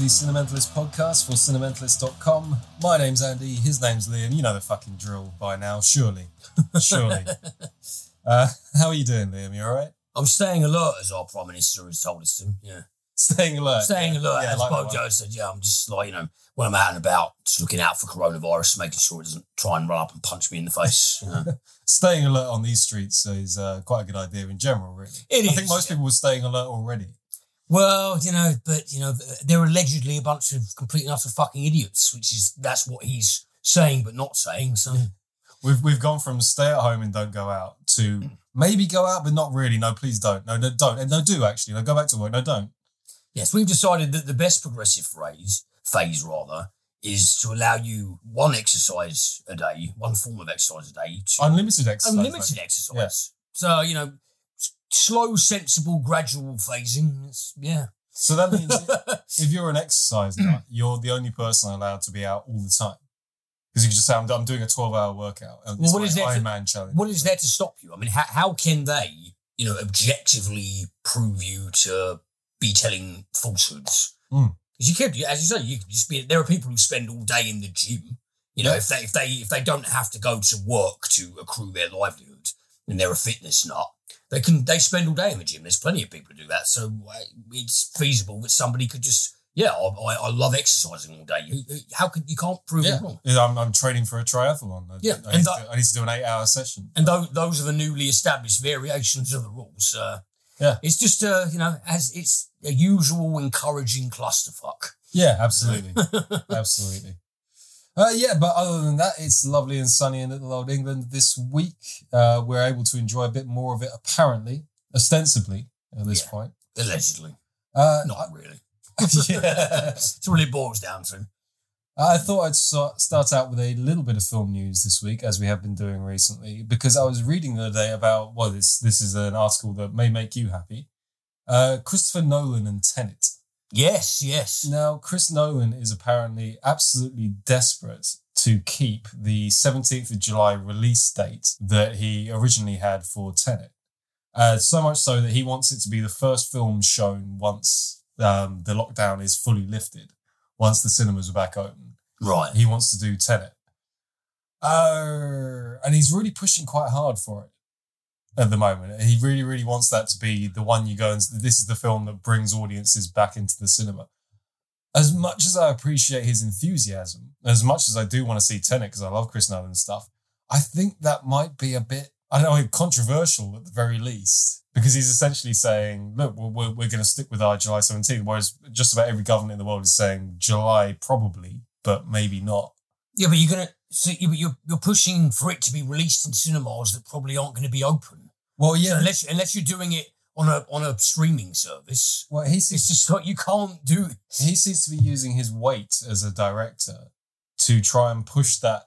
the Cinementalist podcast for Cinementalist.com. My name's Andy, his name's Liam. You know the fucking drill by now, surely. Surely. uh, how are you doing, Liam? You alright? I'm staying alert, as our Prime Minister has told us to. Yeah. Staying alert. Staying alert, Yeah, as like Bojo said. Yeah, I'm just like, you know, when I'm out and about, just looking out for coronavirus, making sure it doesn't try and run up and punch me in the face. You know. Staying alert on these streets is uh, quite a good idea in general, really. It I think most yeah. people were staying alert already. Well, you know, but, you know, they're allegedly a bunch of complete and utter fucking idiots, which is, that's what he's saying, but not saying. So, mm. We've we've gone from stay at home and don't go out to mm. maybe go out, but not really. No, please don't. No, no, don't. And no, do actually. No, go back to work. No, don't. yes, we've decided that the best progressive phase phase rather, is to allow you one exercise a day, one form of exercise a day, to Unlimited exercise. unlimited exercise. So you know, slow, sensible, gradual phasing. It's, yeah. So that means if you're an exercise nut, you're the only person allowed to be out all the time. Because you can just say, I'm, I'm doing a 12 hour workout. And Well, what my to- challenge. what is there to stop you? I mean, how, how can they, you know, objectively prove you to be telling falsehoods? Mm. Because you could, as you say, you could just be. There are people who spend all day in the gym. You know, Yeah. if they if they if they don't have to go to work to accrue their livelihood, and they're a fitness nut, they can they spend all day in the gym. There's plenty of people who do that, so uh, it's feasible that somebody could just. Yeah, I, I, love exercising all day. You- How could you can't prove Yeah. it wrong? Yeah, I'm, I'm training for a triathlon. I, Yeah, I, need that- to, I need to do an eight hour session. and those, those are the newly established variations of the rules. Uh, Yeah. it's just uh, you know, as it's a usual encouraging clusterfuck. Yeah, absolutely. absolutely. Uh, yeah, but other than that, it's lovely and sunny in little old England this week. Uh, we're able to enjoy a bit more of it, apparently, ostensibly, at this Yeah. point. Allegedly, Uh, not really. yeah. That's what it boils down to. I thought I'd start out with a little bit of film news this week, as we have been doing recently, because I was reading the other day about well, this this is an article that may make you happy. Uh, Christopher Nolan and Tenet. Yes, yes. Now, Chris Nolan is apparently absolutely desperate to keep the 17th of July release date that he originally had for Tenet. Uh, so much so that he wants it to be the first film shown once um, the lockdown is fully lifted, once the cinemas are back open Right. he wants to do Tenet. Uh, and he's really pushing quite hard for it at the moment. He really, really wants that to be the one you go and this is the film that brings audiences back into the cinema. As much as I appreciate his enthusiasm, as much as I do want to see Tenet because I love Chris Nolan stuff, I think that might be a bit, I don't know, controversial at the very least. Because he's essentially saying, look, we're, we're, we're going to stick with our July 17th, whereas just about every government in the world is saying July probably, but maybe not. Yeah, but you're gonna. So you- you're you're pushing for it to be released in cinemas that probably aren't going to be open. Well, yeah. unless unless you're doing it on a on a streaming service, Well, he it's just like you can't do. it. he seems to be using his weight as a director to try and push that.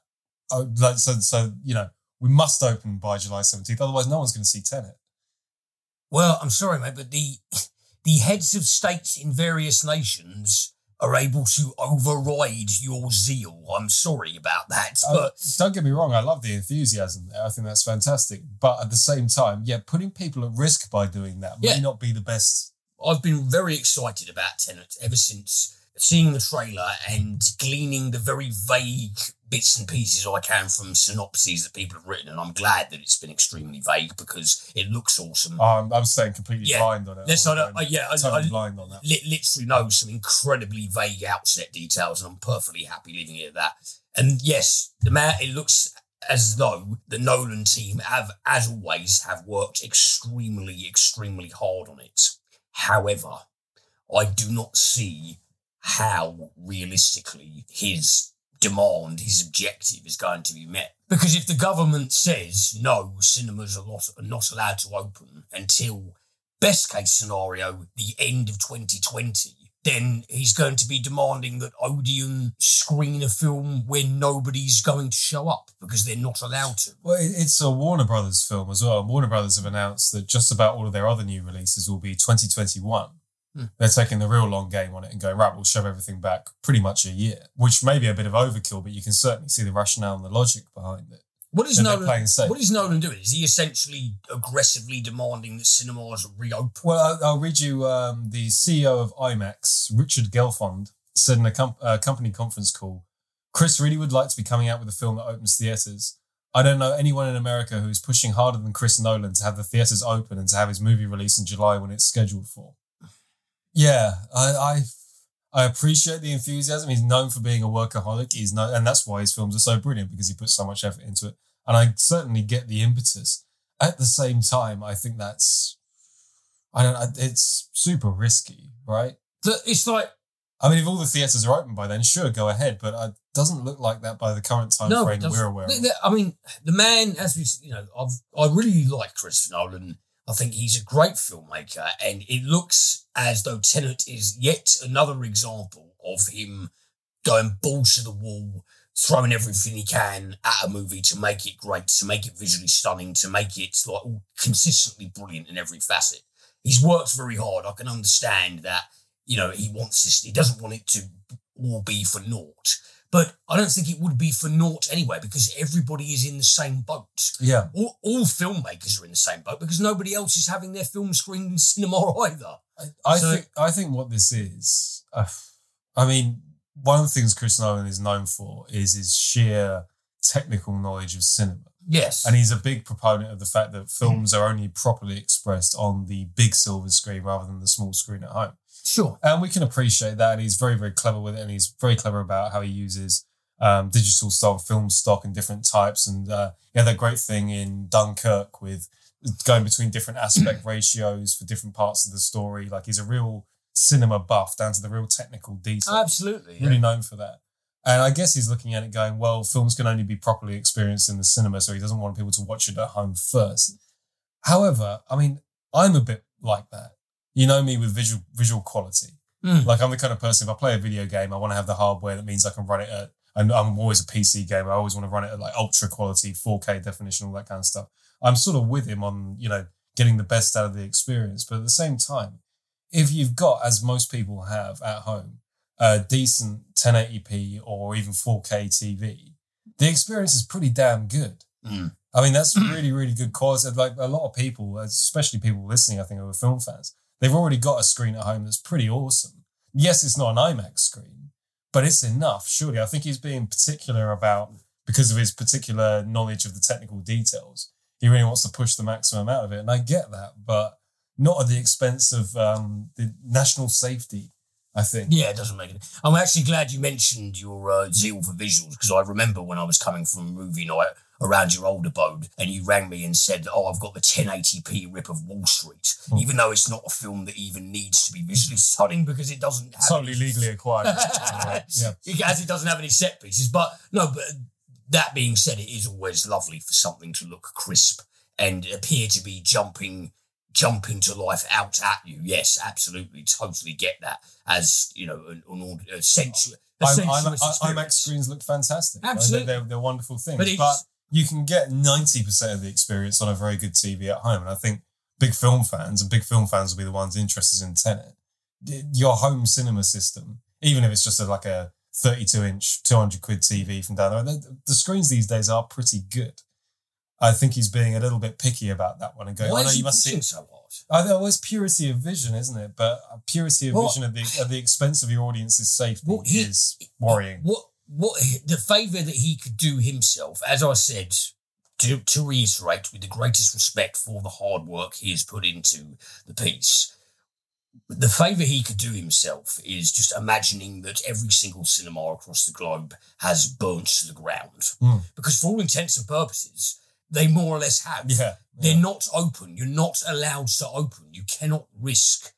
Oh, like so, so you know, we must open by July seventeenth. Otherwise, no one's going to see Tenet. Well, I'm sorry, mate, but the the heads of states in various nations are able to override your zeal. I'm sorry about that, Uh, but don't get me wrong, I love the enthusiasm. I think that's fantastic. But at the same time, yeah, putting people at risk by doing that Yeah. may not be the best. I've been very excited about Tenet ever since seeing the trailer and gleaning the very vague bits and pieces I can from synopses that people have written. And I'm glad that it's been extremely vague because it looks awesome. I'm, I'm staying completely Yeah. blind on it. Yes, I, don't- I, uh, yeah, I, totally I blind on that. li- literally know some incredibly vague outset details, and I'm perfectly happy leaving it at that. And yes, the man, it looks as though the Nolan team have, as always, have worked extremely, extremely hard on it. However, I do not see how realistically his demand, his objective is going to be met. Because if the government says no, cinemas are not, are not allowed to open until best case scenario, the end of 2020, then he's going to be demanding that Odeon screen a film when nobody's going to show up because they're not allowed to. Well, it's a Warner Brothers film as well. Warner Brothers have announced that just about all of their other new releases will be 2021. Hmm. They're taking the real long game on it and going, right, we'll shove everything back pretty much a year, which may be a bit of overkill, but you can certainly see the rationale and the logic behind it. What is Nolan? What is Nolan doing? Is he essentially aggressively demanding that cinemas reopen? Well, I'll, read you um, the CEO of IMAX, Richard Gelfond, said in a com- uh, company conference call Chris really would like to be coming out with a film that opens theatres. I don't know anyone in America who is pushing harder than Chris Nolan to have the theatres open and to have his movie released in July when it's scheduled for. Yeah, I, I I appreciate the enthusiasm. He's known for being a workaholic. He's no, and that's why his films are so brilliant because he puts so much effort into it. And I certainly get the impetus. At the same time, I think that's I don't. It's super risky, right? It's like I mean, if all the theatres are open by then, sure, go ahead. But it doesn't look like that by the current time no, frame it that doesn't. we're aware of. I mean, the man, as we, you know, I've I really like Christopher Nolan. I think he's a great filmmaker, and it looks as though Tenet is yet another example of him going balls to the wall, throwing everything he can at a movie to make it great, to make it visually stunning, to make it like consistently brilliant in every facet. He's worked very hard. I can understand that. You know, he wants this. He doesn't want it to all be for naught. But I don't think it would be for naught anyway, because everybody is in the same boat. Yeah, All, all filmmakers are in the same boat because nobody else is having their film screened in cinema either. I, I So- think I think what this is. Uh, I mean, one of the things Chris Nolan is known for is his sheer technical knowledge of cinema. Yes. And he's a big proponent of the fact that films are only properly expressed on the big silver screen rather than the small screen at home. Sure. And we can appreciate that. And he's very, very clever with it. And he's very clever about how he uses um, digital style film stock and different types. And uh, he had that great thing in Dunkirk with going between different aspect ratios for different parts of the story. Like he's a real cinema buff down to the real technical detail Absolutely. yeah. really known for that. And I guess he's looking at it going, well, films can only be properly experienced in the cinema, so he doesn't want people to watch it at home first. However, I mean, I'm a bit like that. You know me with visual visual quality. Mm. Like I'm the kind of person, if I play a video game, I want to have the hardware that means I can run it at, and I'm always a PC gamer. I always want to run it at like ultra quality, 4K definition, all that kind of stuff. I'm sort of with him on, you know, getting the best out of the experience. But at the same time, if you've got, as most people have at home, a decent 1080p or even 4K TV, the experience is pretty damn good. Mm. I mean, that's really, really good quality. Like a lot of people, especially people listening, I think, who are film fans, they've already got a screen at home that's pretty awesome. Yes, it's not an IMAX screen, but it's enough, surely. I think he's being particular about, because of his particular knowledge of the technical details, he really wants to push the maximum out of it. And I get that, but not at the expense of um, the national safety, I think. Yeah, it doesn't make it. I'm actually glad you mentioned your uh, zeal for visuals because I remember when I was coming from movie night around your old abode and you rang me and said, Oh, I've got the 1080p rip of Wall Street, Hmm. even though it's not a film that even needs to be visually stunning because it doesn't have Totally any- legally acquired. yeah. as it doesn't have any set pieces. But no, but that being said, it is always lovely for something to look crisp and appear to be jumping jumping to life out at you. Yes, absolutely, totally get that as you know an, an a I'm, I'm, IMAX screens look fantastic. Absolutely. They're, they're, they're wonderful things. But But, you can get 90% of the experience on a very good TV at home. And I think big film fans and big film fans will be the ones interested in Tenet. Your home cinema system, even if it's just a, like a 32 inch, 200 quid TV from down the road, the, screens these days are pretty good. I think he's being a little bit picky about that one and going, Why oh no, is he you must see so? I know it's purity of vision, isn't it? But uh, purity of Well- vision at the at the expense of your audience's safety Well, he- is worrying. What what the favour that he could do himself, as I said, to to reiterate, with the greatest respect for the hard work he has put into the piece, the favour he could do himself is just imagining that every single cinema across the globe has burnt to the ground, Hmm. because for all intents and purposes, they more or less have. Yeah, They're not open. You're not allowed to open. You cannot risk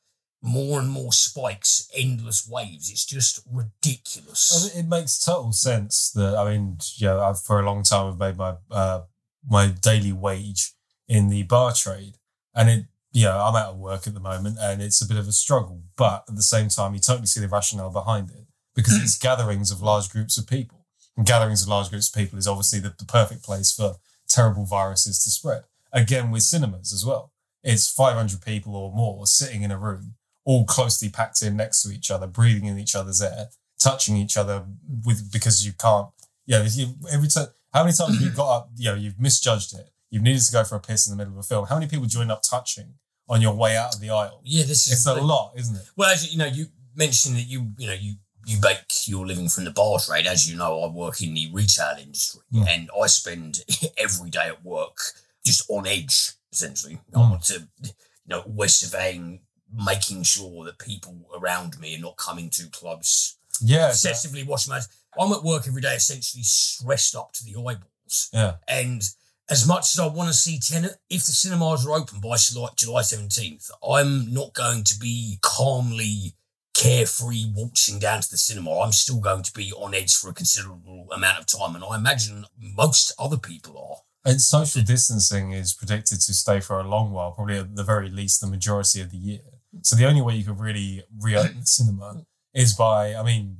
more and more spikes, endless waves. It's just ridiculous. It makes total sense that I mean, yeah, I've for a long time I've made my uh, my daily wage in the bar trade, and it yeah, I'm out of work at the moment, and it's a bit of a struggle. But at the same time, you totally see the rationale behind it because it's gatherings of large groups of people, and gatherings of large groups of people is obviously the, the perfect place for terrible viruses to spread. Again, with cinemas as well, it's 500 people or more sitting in a room, all closely packed in next to each other, breathing in each other's air touching each other with because you can't. Yeah, you, every time How many times have you got up, you know, you've misjudged it, you've needed to go for a piss in the middle of a film. How many people do you end up touching on your way out of the aisle? Yeah, this is It's a the- lot, isn't it? Well, as you know, you mentioned that you you know you you make your living from the bar trade. As you know, I work in the retail industry, Mm. and I spend every day at work just on edge. Essentially, I Mm. want to you know always surveying, making sure that people around me are not coming too close. Yeah. Excessively washing my hands. I'm at work every day, essentially stressed up to the eyeballs. Yeah. And as much as I want to see Tenet, if the cinemas are open by July, July 17th, I'm not going to be calmly, carefree waltzing down to the cinema. I'm still going to be on edge for a considerable amount of time. And I imagine most other people are. And social distancing is predicted to stay for a long while, probably at the very least the majority of the year. So the only way you could really reopen the cinema is by, I mean,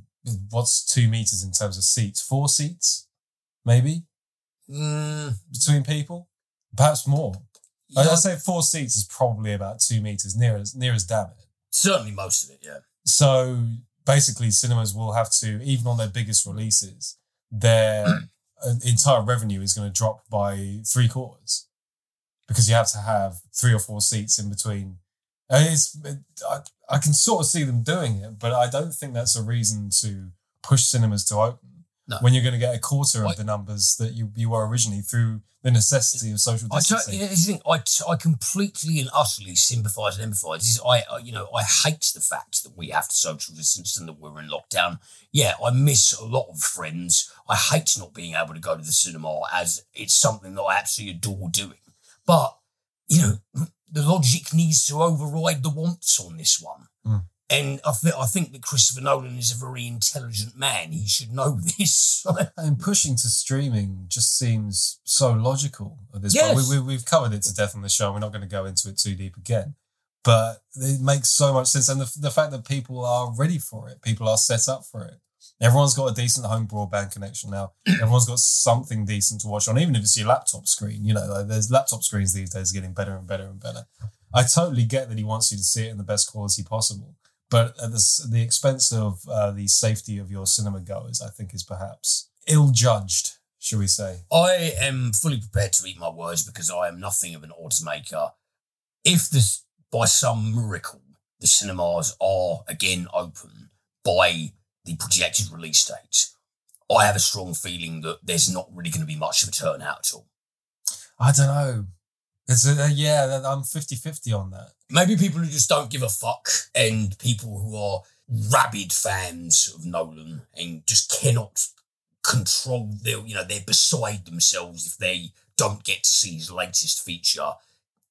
what's two meters in terms of seats? Four seats, maybe, Mm, between people? Perhaps more. yeah, I'd say four seats is probably about two meters, near as near as damn it. certainly most of it, yeah. So basically, cinemas will have to, even on their biggest releases, their uh, entire revenue is going to drop by three quarters because you have to have three or four seats in between. It's, it, I, I can sort of see them doing it, but I don't think that's a reason to push cinemas to open No. when you're going to get a quarter of I- the numbers that you, you were originally through the necessity of social distancing. t- the thing, I, t- I completely and utterly sympathise and empathise. Is I, I, you know, I hate the fact that we have to social distance and that we're in lockdown. Yeah, I miss a lot of friends. I hate not being able to go to the cinema as it's something that I absolutely adore doing. But you know, the logic needs to override the wants on this one. Mm. And I, th- I think that Christopher Nolan is a very intelligent man. He should know this. And pushing to streaming just seems so logical at this Yes. point. We, we, we've covered it to death on the show. We're not going to go into it too deep again. But it makes so much sense. And the, the fact that people are ready for it, people are set up for it. Everyone's got a decent home broadband connection now. Everyone's got something decent to watch on, even if it's your laptop screen. You know, like there's laptop screens these days getting better and better and better. I totally get that he wants you to see it in the best quality possible. But at the, the expense of uh, the safety of your cinema goers, I think is perhaps ill judged, shall we say. I am fully prepared to eat my words because I am nothing of an odds maker. If this, by some miracle, the cinemas are again open by the projected release date, I have a strong feeling that there's not really going to be much of a turnout at all. I don't know. It's a, uh, yeah, I'm 50 50 on that. Maybe people who just don't give a fuck and people who are rabid fans of Nolan and just cannot control their, you know, they're beside themselves if they don't get to see his latest feature,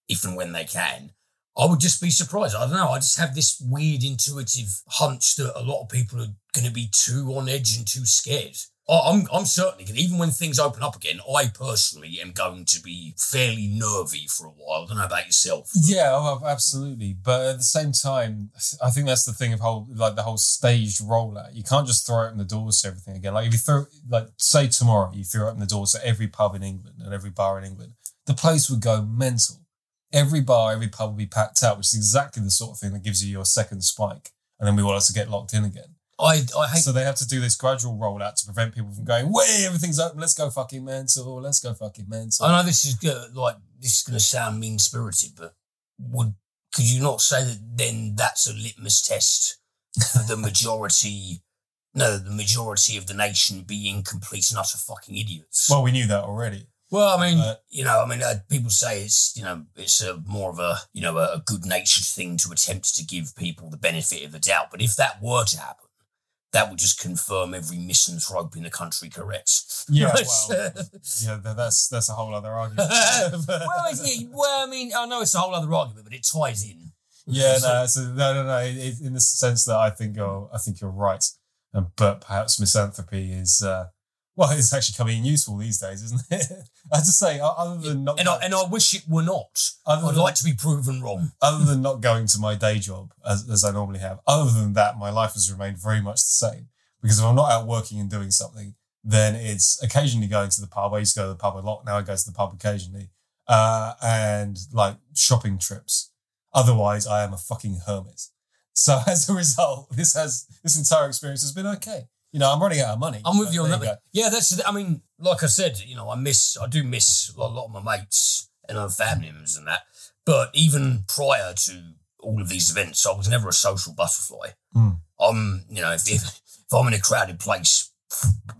if and when they can. I would just be surprised. I don't know. I just have this weird intuitive hunch that a lot of people are going to be too on edge and too scared. I'm, I'm certainly going even when things open up again, I personally am going to be fairly nervy for a while. I don't know about yourself. Yeah, oh, absolutely. But at the same time, I think that's the thing of whole like the whole staged rollout. You can't just throw open the doors to everything again. Like if you throw like say tomorrow you threw open the doors to every pub in England and every bar in England, the place would go mental. Every bar, every pub will be packed out, which is exactly the sort of thing that gives you your second spike. And then we want us to get locked in again. I, I hate So they have to do this gradual rollout to prevent people from going, way, everything's open, let's go fucking mental, let's go fucking mental. I know this is good, like this is going to sound mean spirited, but would could you not say that then that's a litmus test for the majority? No, the majority of the nation being complete and utter fucking idiots. Well, we knew that already. Well, I mean, But- you know, I mean, uh, people say it's you know it's a more of a you know a, a good natured thing to attempt to give people the benefit of the doubt. But if that were to happen, that would just confirm every misanthrope in the country correct. Yeah, well, yeah, that's that's a whole other argument. well, yeah, well, I mean, I know it's a whole other argument, but it ties in. yeah, no, so, no, no, no. It, it- in the sense that I think you're, I think you're right, um, but perhaps misanthropy is, uh, well, it's actually coming in useful these days, isn't it? I have to say, other than not, And I, and I wish it were not. I'd than, like to be proven wrong. other than not going to my day job as, as I normally have, other than that, my life has remained very much the same. Because if I'm not out working and doing something, then it's occasionally going to the pub. I used to go to the pub a lot. Now I go to the pub occasionally. Uh, and like shopping trips. Otherwise, I am a fucking hermit. So as a result, this has this entire experience has been okay. You know, I'm running out of money. I'm with you on that. mate. Yeah, that's. I mean, like I said, you know, I miss. I do miss a lot, of my mates and other family members and that. But even prior to all of these events, I was never a social butterfly. Hmm. I'm, you know, if, if if I'm in a crowded place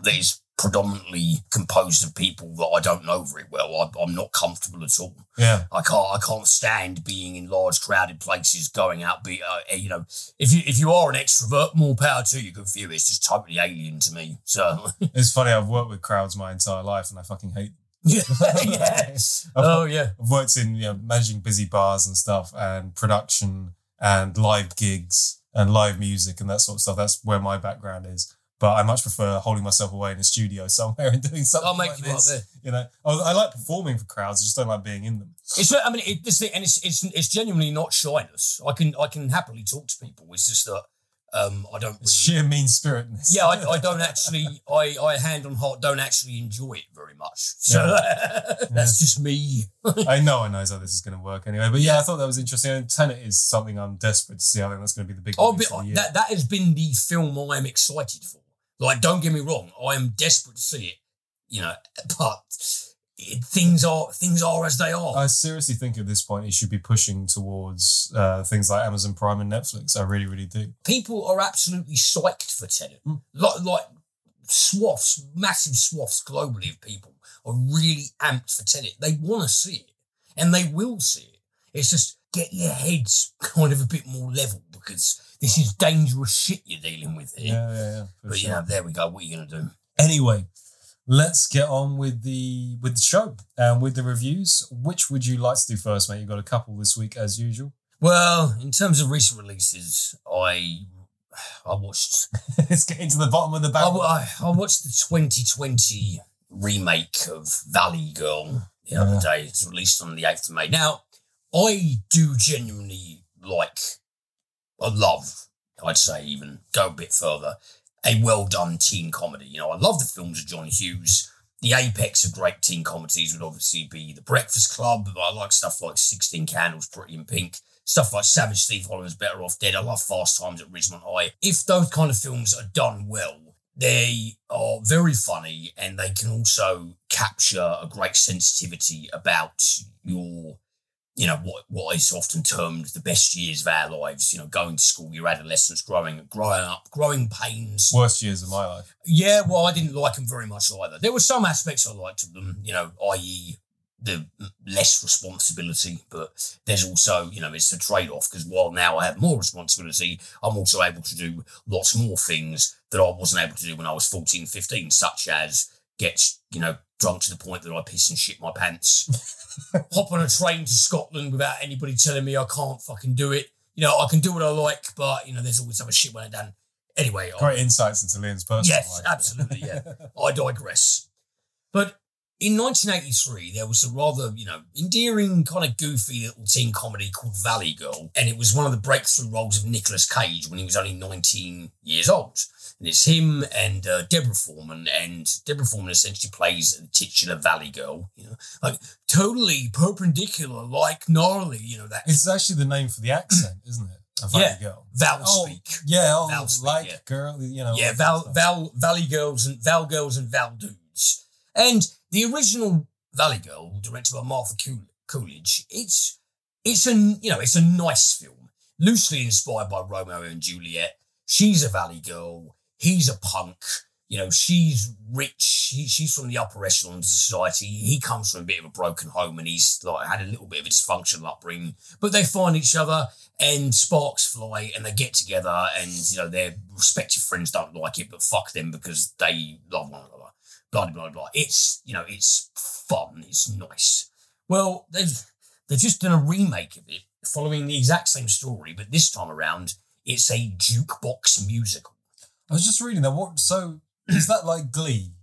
that is predominantly composed of people that I don't know very well, I, I'm not comfortable at all. Yeah. I can't I can't stand being in large crowded places, going out. Be uh, you know, if you if you are an extrovert, more power to you. Good for you. It's just totally alien to me. So It's funny, I've worked with crowds my entire life and I fucking hate them. yeah, yeah. I've, Oh yeah. I've worked in you know, managing busy bars and stuff and production and live gigs and live music and that sort of stuff. That's where my background is. But I much prefer holding myself away in a studio somewhere and doing something I'll make like you up this. there. You know, I, I like performing for crowds. I just don't like being in them. It's I mean it, this thing, and it's it's it's genuinely not shyness. I can I can happily talk to people. It's just that um I don't It's sheer mean spiritedness. Yeah, I, I don't actually. I, I hand on heart don't actually enjoy it very much. So that's just me. I know, I know how this is going to work anyway. But yeah, I thought that was interesting. And Tenet is something I'm desperate to see. I think that's going to be the big. Oh, but the that that has been the film I am excited for. Like, don't get me wrong, I am desperate to see it. You know, but it, things are things are as they are. I seriously think at this point it should be pushing towards uh, things like Amazon Prime and Netflix. I really, really do. People are absolutely psyched for Tenet. Mm. Like like swaths, massive swaths globally of people are really amped for Tenet. They want to see it, and they will see it. It's just get your heads kind of a bit more level because this is dangerous shit you're dealing with here. Yeah, yeah, yeah. But sure. you know, there we go. What are you gonna do? Anyway, let's get on with the with the show and with the reviews. Which would you like to do first, mate? You've got a couple this week as usual. Well, in terms of recent releases, I I watched let's get into the bottom of the I, barrel. I, I watched the 2020 remake of Valley Girl the other Yeah. day. It's released on the 8th of May. Now, I do genuinely like, I love, I'd say even go a bit further, a well done teen comedy. You know, I love the films of John Hughes. The apex of great teen comedies would obviously be The Breakfast Club. But I like stuff like 16 Candles, Pretty in Pink, stuff like Savage Steve Holland's Better Off Dead. I love Fast Times at Ridgemont High. If those kind of films are done well, they are very funny and they can also capture a great sensitivity about your you know what what is often termed the best years of our lives you know going to school your adolescence growing growing up growing pains Worst years of my life. yeah, well, I didn't like them very much either. There were some aspects I liked of them, you know, i.e., the less responsibility, but there's also, you know, it's a trade off because while now I have more responsibility, I'm also able to do lots more things that I wasn't able to do when I was 14, 15, such as get, you know, drunk to the point that I piss and shit my pants, hop on a train to Scotland without anybody telling me I can't fucking do it. You know, I can do what I like, but, you know, there's always other shit when I'm done. Anyway, I- Great insights into Liam's personal Yes, life. absolutely, yeah. I digress. But in 1983, there was a rather, you know, endearing, kind of goofy little teen comedy called Valley Girl. And it was one of the breakthrough roles of Nicolas Cage when he was only 19 years old. And it's him and uh, Deborah Foreman. And Deborah Foreman essentially plays the titular Valley Girl, you know, like totally perpendicular, like gnarly, you know, that It's actually the name for the accent, isn't it? A Valley Yeah. girl. Val Oh, speak. Yeah, oh, Val speak, like yeah. girl, you know. yeah, Val. Val, Valley Girls and Val Girls and Val Dudes. And the original Valley Girl, directed by Martha Coolidge, it's it's a you know it's a nice film, loosely inspired by Romeo and Juliet. She's a Valley Girl, he's a punk. You know, she's rich. He, she's from the upper echelon of society. He comes from a bit of a broken home, and he's like had a little bit of a dysfunctional upbringing. But they find each other, and sparks fly, and they get together, and you know their respective friends don't like it, but fuck them because they love one another. Blah blah blah blah. It's you know it's fun. It's nice. Well, they've they've just done a remake of it, following the exact same story, but this time around it's a jukebox musical. I was just reading that. What? So is that like Glee?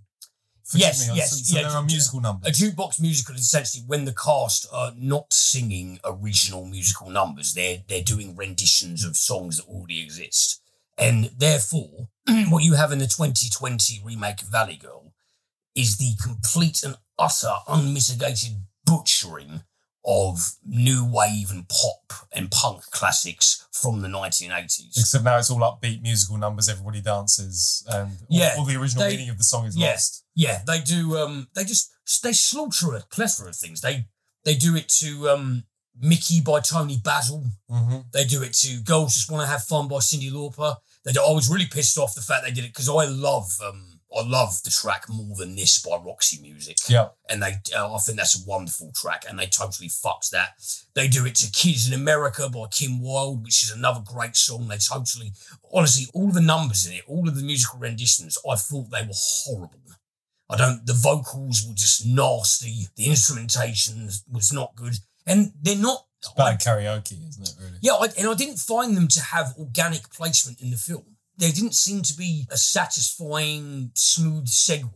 Forgive Yes, me, yes, So, so yeah, there are musical A jukebox musical is essentially when the cast are not singing original musical numbers. They're they're doing renditions of songs that already exist. And therefore, what you have in the 2020 remake of Valley Girl is the complete and utter unmitigated butchering of new wave and pop and punk classics from the 1980s. Except now it's all upbeat musical numbers, everybody dances, and all, Yeah, all the original they- meaning of the song is yeah. lost. Yeah, they do. Um, they just they slaughter a plethora of things. They they do it to um, Mickey by Toni Basil. hmm They do it to Girls Just Want to Have Fun by Cyndi Lauper. They do, I was really pissed off the fact they did it because I love um, I love the track more than this by Roxy Music. Yeah. and they uh, I think that's a wonderful track, and they totally fucked that. They do it to Kids in America by Kim Wilde, which is another great song. They totally, honestly, all the numbers in it, all of the musical renditions, I thought they were horrible. I don't. The vocals were just nasty. The instrumentation was not good, and they're not. It's bad karaoke, isn't it, really? Yeah, I, and I didn't find them to have organic placement in the film. There didn't seem to be a satisfying, smooth segue.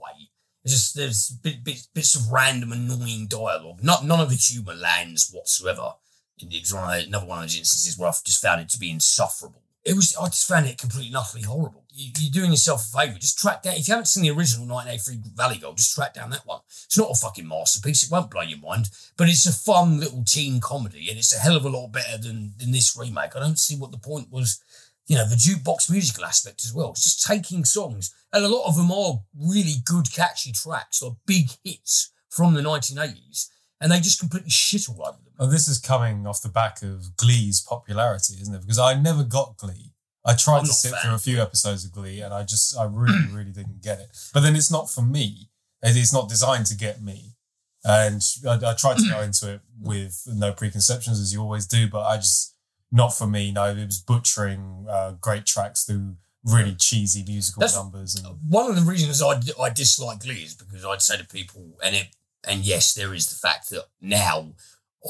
It's just there's bit, bit, bits of random, annoying dialogue. Not none of the humour lands whatsoever. Was one of, another one of those instances where I've just found it to be insufferable. It was. I just found it completely and utterly horrible. You, you're doing yourself a favour. Just track down. If you haven't seen the original 1983 Valley Girl, just track down that one. It's not a fucking masterpiece. It won't blow your mind, but it's a fun little teen comedy, and it's a hell of a lot better than than this remake. I don't see what the point was. You know, the jukebox musical aspect as well. It's just taking songs, and a lot of them are really good, catchy tracks, or big hits from the 1980s, and they just completely shit all over them. Oh, this is coming off the back of Glee's popularity, isn't it? Because I never got Glee. I tried I'm to sit through a few episodes of Glee, and I just, I really, really didn't get it. But then it's not for me. It is not designed to get me. And I, I tried to go into it with no preconceptions, as you always do. But I just, not for me. No, it was butchering uh, great tracks through really cheesy musical That's- numbers. And one of the reasons I, I dislike Glee is because I'd say to people, and it, and yes, there is the fact that now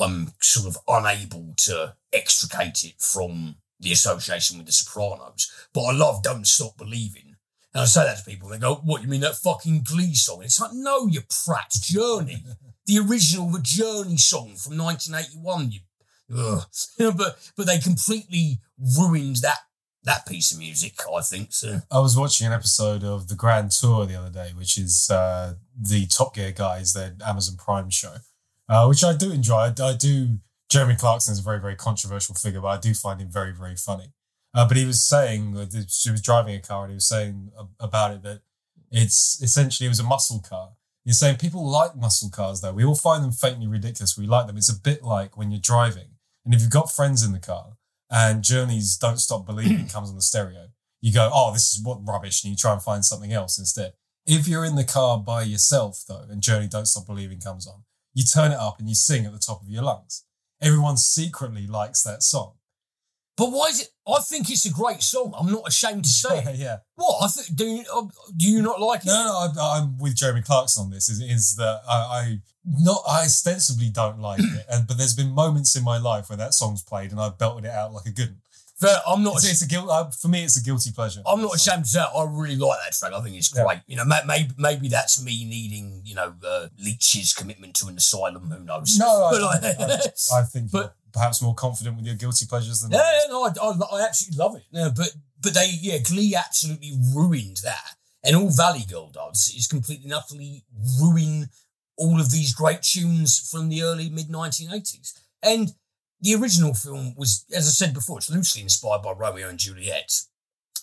I'm sort of unable to extricate it from the association with The Sopranos. But I love Don't Stop Believing. And I say that to people, and they go, What, you mean that fucking Glee song? And it's like, No, you prat, Journey. the original, the Journey song from 1981. You. but, but they completely ruined that. That piece of music, I think. So I was watching an episode of the Grand Tour the other day, which is uh, the Top Gear guys, their Amazon Prime show, uh, which I do enjoy. I, I do. Jeremy Clarkson is a very, very controversial figure, but I do find him very, very funny. Uh, but he was saying that she was driving a car, and he was saying about it that it's essentially it was a muscle car. He's saying people like muscle cars though. We all find them faintly ridiculous. We like them. It's a bit like when you're driving, and if you've got friends in the car, and Journey's "Don't Stop Believing" comes on the stereo, you go, "Oh, this is what rubbish," and you try and find something else instead. If you're in the car by yourself though, and Journey "Don't Stop Believing" comes on, you turn it up and you sing at the top of your lungs. Everyone secretly likes that song. But why is it? I think it's a great song. I'm not ashamed to say it. yeah. What? I think do you uh, do you not like it? No, no, no I, I'm with Jeremy Clarkson on this. Is, is that I, I not I ostensibly don't like it, and but there's been moments in my life where that song's played and I've belted it out like a good. one. Fair, I'm not. It's, it's a guilt uh, for me. It's a guilty pleasure. I'm not ashamed to say it. I really like that track. I think it's Yeah. great. You know, maybe maybe that's me needing you know uh, Leach's commitment to an asylum. Who knows? No, But I, like- I, I think but- perhaps more confident with your guilty pleasures than Yeah, yeah, no, I, I, I absolutely love it. Yeah, but but they, yeah, Glee absolutely ruined that, and all Valley Girl does is completely and utterly ruin all of these great tunes from the early mid 1980s. And the original film was, as I said before, it's loosely inspired by Romeo and Juliet.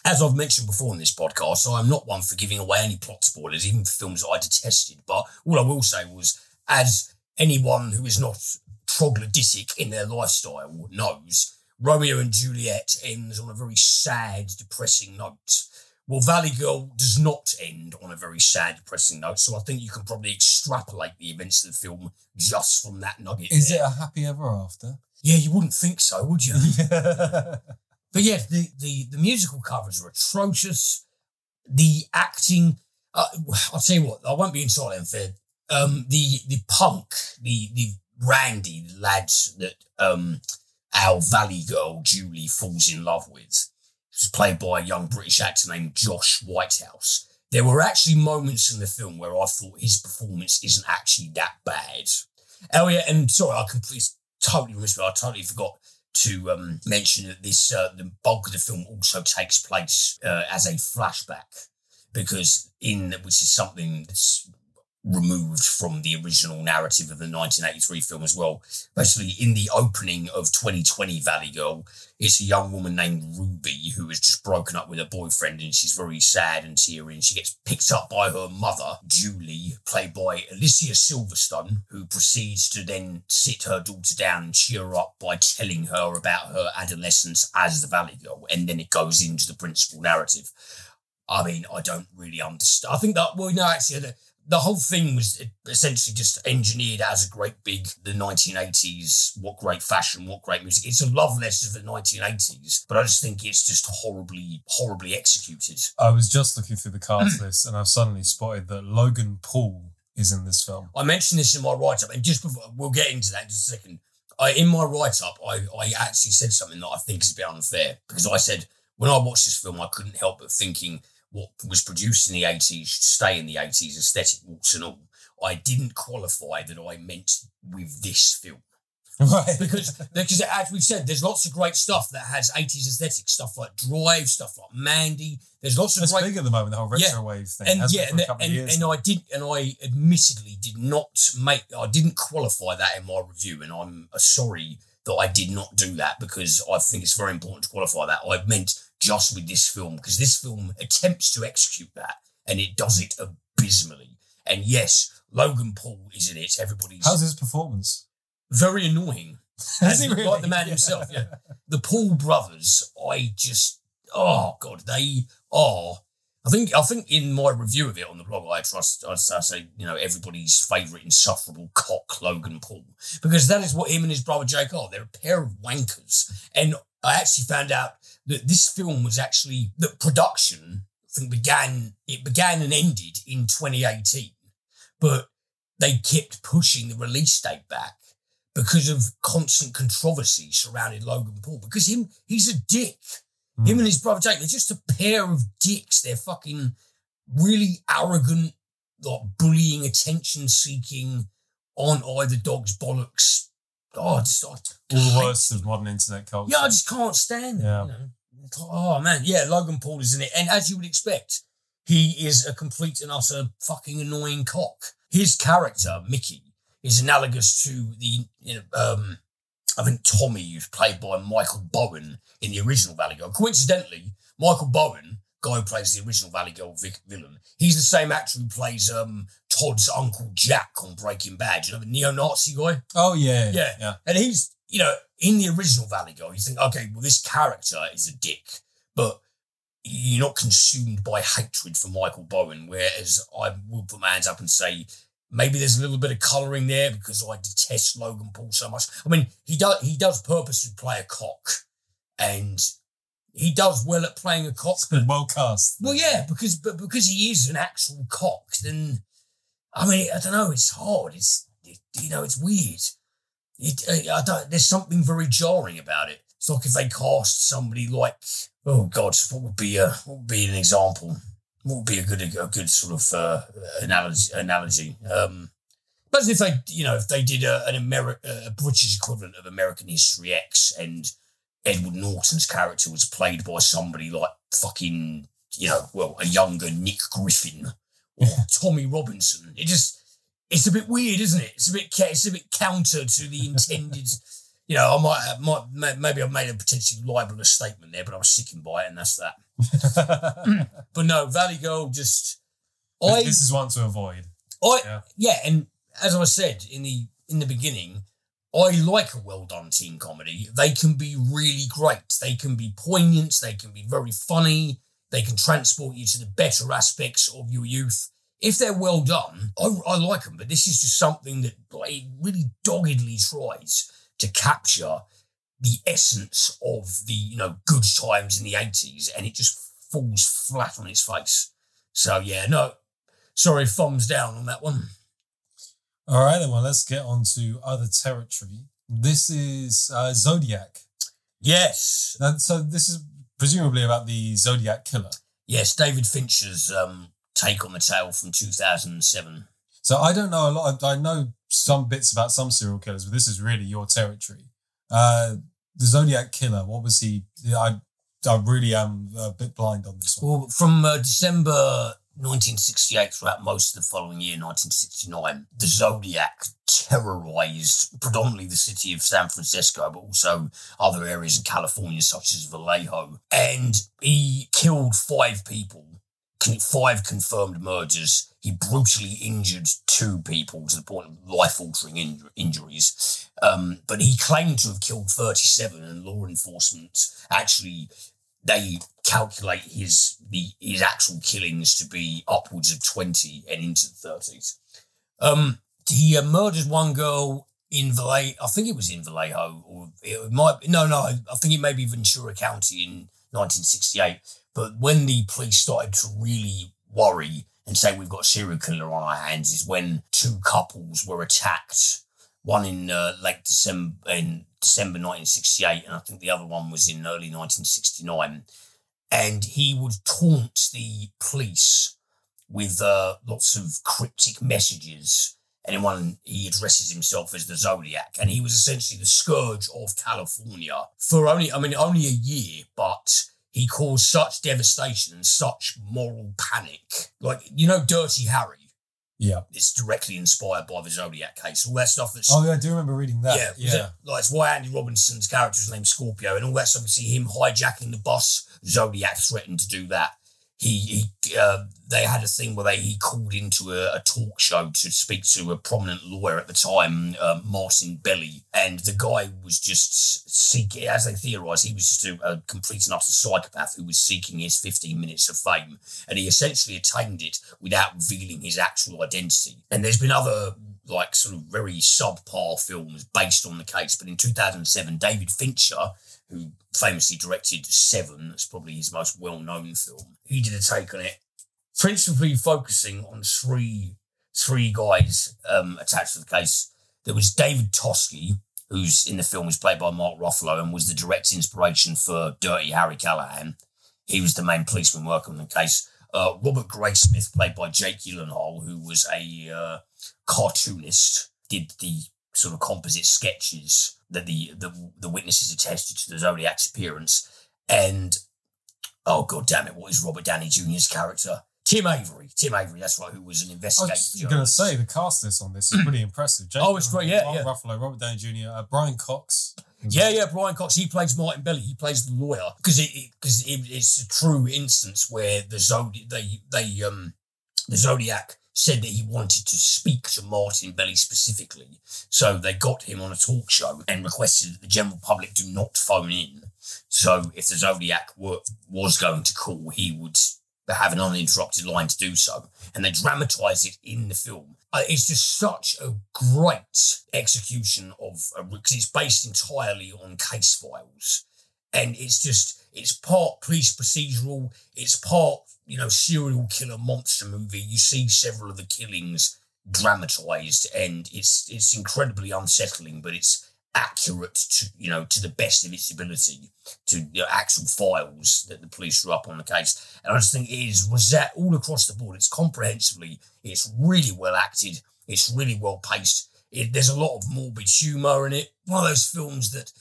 As I've mentioned before in this podcast, so I'm not one for giving away any plot spoilers, even for films that I detested. But all I will say was, as anyone who is not troglodytic in their lifestyle knows, Romeo and Juliet ends on a very sad, depressing note. Well, Valley Girl does not end on a very sad, depressing note, so I think you can probably extrapolate the events of the film just from that nugget. Is there. it a happy ever after? Yeah, you wouldn't think so, would you? But yeah, the, the, the musical covers are atrocious. The acting, uh, I'll tell you what, I won't be entirely unfair. Um, the the punk, the the Randy, the lads that um, our Valley girl Julie falls in love with, was played by a young British actor named Josh Whitehouse. There were actually moments in the film where I thought his performance isn't actually that bad. Oh yeah, and sorry, I completely totally missed. I totally forgot to um, mention that this uh, the bulk of the film also takes place uh, as a flashback because in which is something that's removed from the original narrative of the 1983 film as well. Basically, in the opening of 2020 Valley Girl, it's a young woman named Ruby who has just broken up with her boyfriend and she's very sad and teary and she gets picked up by her mother, Julie, played by Alicia Silverstone, who proceeds to then sit her daughter down and cheer her up by telling her about her adolescence as the Valley Girl. And then it goes into the principal narrative. I mean, I don't really understand. I think that, well, no, actually, the, whole thing was essentially just engineered as a great big, the 1980s, what great fashion, what great music. It's a love letter of the 1980s, but I just think it's just horribly, horribly executed. I was just looking through the cast list and I've suddenly spotted that Logan Paul is in this film. I mentioned this in my write up, and just before we'll get into that in just a second. I, in my write up, I, I actually said something that I think is a bit unfair because I said when I watched this film, I couldn't help but thinking what was produced in the 80s should stay in the 80s aesthetic, warts and all. I didn't qualify that I meant with this film. Right. Because, because as we said, there's lots of great stuff that has 80s aesthetic, stuff like Drive, stuff like Mandy. There's lots of It's great big at the moment, the whole retro Yeah. wave thing. and yeah, and, for a couple of and, and. I did, and I admittedly did not make, I didn't qualify that in my review, and I'm uh, sorry that I did not do that because I think it's very important to qualify that. I meant just with this film because this film attempts to execute that, and it does it abysmally. And yes, Logan Paul is in it. Everybody's How's his performance? very annoying. As he like the man himself, yeah. The Paul brothers, I just oh god, they are. I think I think in my review of it on the blog, I trust I, I say you know everybody's favourite insufferable cock Logan Paul because that is what him and his brother Jake are. They're a pair of wankers, and I actually found out that this film was actually the production. I think began it began and ended in 2018, but they kept pushing the release date back because of constant controversy surrounding Logan Paul. Because him, he's a dick. Hmm. Him and his brother Jake, they're just a pair of dicks. They're fucking really arrogant, like bullying, attention seeking, on either dog's bollocks. Oh, I just, I All the worst of modern internet culture. Yeah, I just can't stand it. Yeah. You know? Oh man, yeah, Logan Paul is in it, and as you would expect, he is a complete and utter fucking annoying cock. His character, Mickey, is analogous to the, you know, um, I think Tommy, who's played by Michael Bowen in the original Valley Girl. Coincidentally, Michael Bowen, guy who plays the original Valley Girl vic- villain, he's the same actor who plays um, Todd's uncle Jack on Breaking Bad. You know, the neo-Nazi guy. Oh yeah, Yeah. yeah. And he's, you know, in the original Valley Girl, you think, okay, well, this character is a dick, but you're not consumed by hatred for Michael Bowen. Whereas I would put my hands up and say, maybe there's a little bit of colouring there because I detest Logan Paul so much. I mean, he does he does purposely play a cock, and he does well at playing a cock. It's well cast. Well, yeah, because but because he is an actual cock, then I mean, I don't know. It's hard. It's it, you know, it's weird. It, uh, I don't, there's something very jarring about it. It's like if they cast somebody like, oh God, what would be a what would be an example? What would be a good a good sort of uh, analogy? Analogy. Um, but if they, you know, if they did a, an Ameri- a British equivalent of American History X, and Edward Norton's character was played by somebody like fucking, you know, well, a younger Nick Griffin or Tommy Robinson. It just, it's a bit weird, isn't it? It's a bit, it's a bit counter to the intended. You know, I might, might, maybe I've made a potentially libelous statement there, but I was sickened by it, and that's that. But no, Valley Girl just, I, this is one to avoid. I, Yeah. yeah, and as I said in the in the beginning, I like a well done teen comedy. They can be really great. They can be poignant. They can be very funny. They can transport you to the better aspects of your youth. If they're well done, I, I like them. But this is just something that like, really doggedly tries to capture the essence of the you know good times in the eighties, and it just falls flat on its face. So yeah, no, sorry, thumbs down on that one. All right, then. Well, let's get on to other territory. This is uh, Zodiac. Yes, And so this is presumably about the Zodiac killer. yes, David Fincher's um, take on the tale from 2007. So I don't know a lot. I know some bits about some serial killers, but this is really your territory. Uh, the Zodiac killer. What was he? I I really am a bit blind on this one. Well, from uh, December 1968 throughout most of the following year, 1969, the Zodiac terrorized predominantly the city of San Francisco, but also other areas in California, such as Vallejo. And he killed five people, five confirmed murders. He brutally injured two people to the point of life altering in- injuries. Um, but he claimed to have killed 37, and law enforcement actually they calculate his the his actual killings to be upwards of 20 and into the 30s. Um, he uh, murdered one girl in Vallejo. I think it was in Vallejo, or it might. No, no, I think it may be Ventura County in 1968. But when the police started to really worry and say we've got a serial killer on our hands, is when two couples were attacked. One in uh, late December in December 1968, and I think the other one was in early 1969. And he would taunt the police with uh, lots of cryptic messages anyone he addresses himself as the Zodiac, and he was essentially the scourge of California for only, I mean, only a year, but he caused such devastation and such moral panic. Like, you know, Dirty Harry. Yeah. It's directly inspired by the Zodiac case. All that stuff that's. Oh, yeah, I do remember reading that. Yeah. Yeah. Like, it's why Andy Robinson's character is named Scorpio and all that stuff. You see him hijacking the bus. Zodiac threatened to do that he, he uh, they had a thing where they he called into a, a, talk show to speak to a prominent lawyer at the time, uh, Martin Belli, and the guy was just seeking, as they theorised, he was just a, a, complete and utter psychopath who was seeking his 15 minutes of fame, and he essentially attained it without revealing his actual identity. And there's been other like sort of very subpar films based on the case, but in 2007, David Fincher who famously directed Seven, that's probably his most well known film. He did a take on it, principally focusing on three three guys um, attached to the case. There was David Toschi, who's in the film was played by Mark Ruffalo and was the direct inspiration for Dirty Harry Callahan. He was the main policeman working on the case. Uh, Robert Graysmith, played by Jake Gyllenhaal, who was a uh, cartoonist, did the sort of composite sketches that the, the the witnesses attested to the Zodiac's appearance. And oh god damn it, what is Robert Downey Jr.'s character? Tim Avery. Tim Avery, that's right, who was an investigator. I was going to say the cast list on this is pretty impressive. Jake oh, it's great, yeah, Mark yeah. Ruffalo, Robert Downey Jr., uh, Brian Cox. Yeah, yeah, Brian Cox. He plays Martin Belli. He plays the lawyer because it because it, it, it's a true instance where the Zodiac they they um the Zodiac said that he wanted to speak to Martin Belli specifically. So they got him on a talk show and requested that the general public do not phone in. So if the Zodiac were, was going to call, he would have an uninterrupted line to do so. And they dramatise it in the film. Uh, it's just such a great execution of, because it's based entirely on case files. And it's just, it's part police procedural, it's part you know, serial killer monster movie, you see several of the killings dramatized and it's it's incredibly unsettling, but it's accurate to you know to the best of its ability to the you know, actual files that the police drew up on the case. And I just think it is was that all across the board. It's comprehensively, it's really well acted, it's really well paced. It, there's a lot of morbid humor in it. One of those films that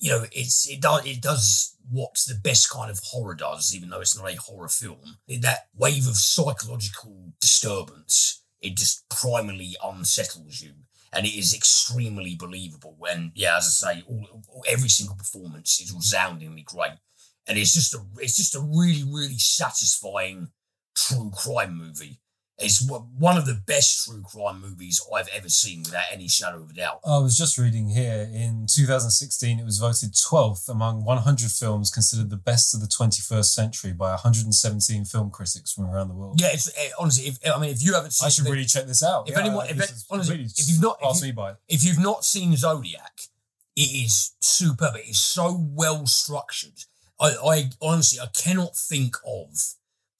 you know, it's it does it does what the best kind of horror does, even though it's not a horror film. That wave of psychological disturbance, it just primarily unsettles you, and it is extremely believable. And yeah, as I say, all, all, every single performance is resoundingly great, and it's just a it's just a really really satisfying true crime movie it's one of the best true crime movies I've ever seen, without any shadow of a doubt. I was just reading here in 2016, it was voted 12th among 100 films considered the best of the 21st century by 117 film critics from around the world. Yeah, it's, it, eh, honestly, if, I mean, if you haven't seen, I should really check this out. If yeah, anyone, if, it, honestly, if you've not, if, you, if you've not seen Zodiac, it is superb. It is so well structured. I, I honestly, I cannot think of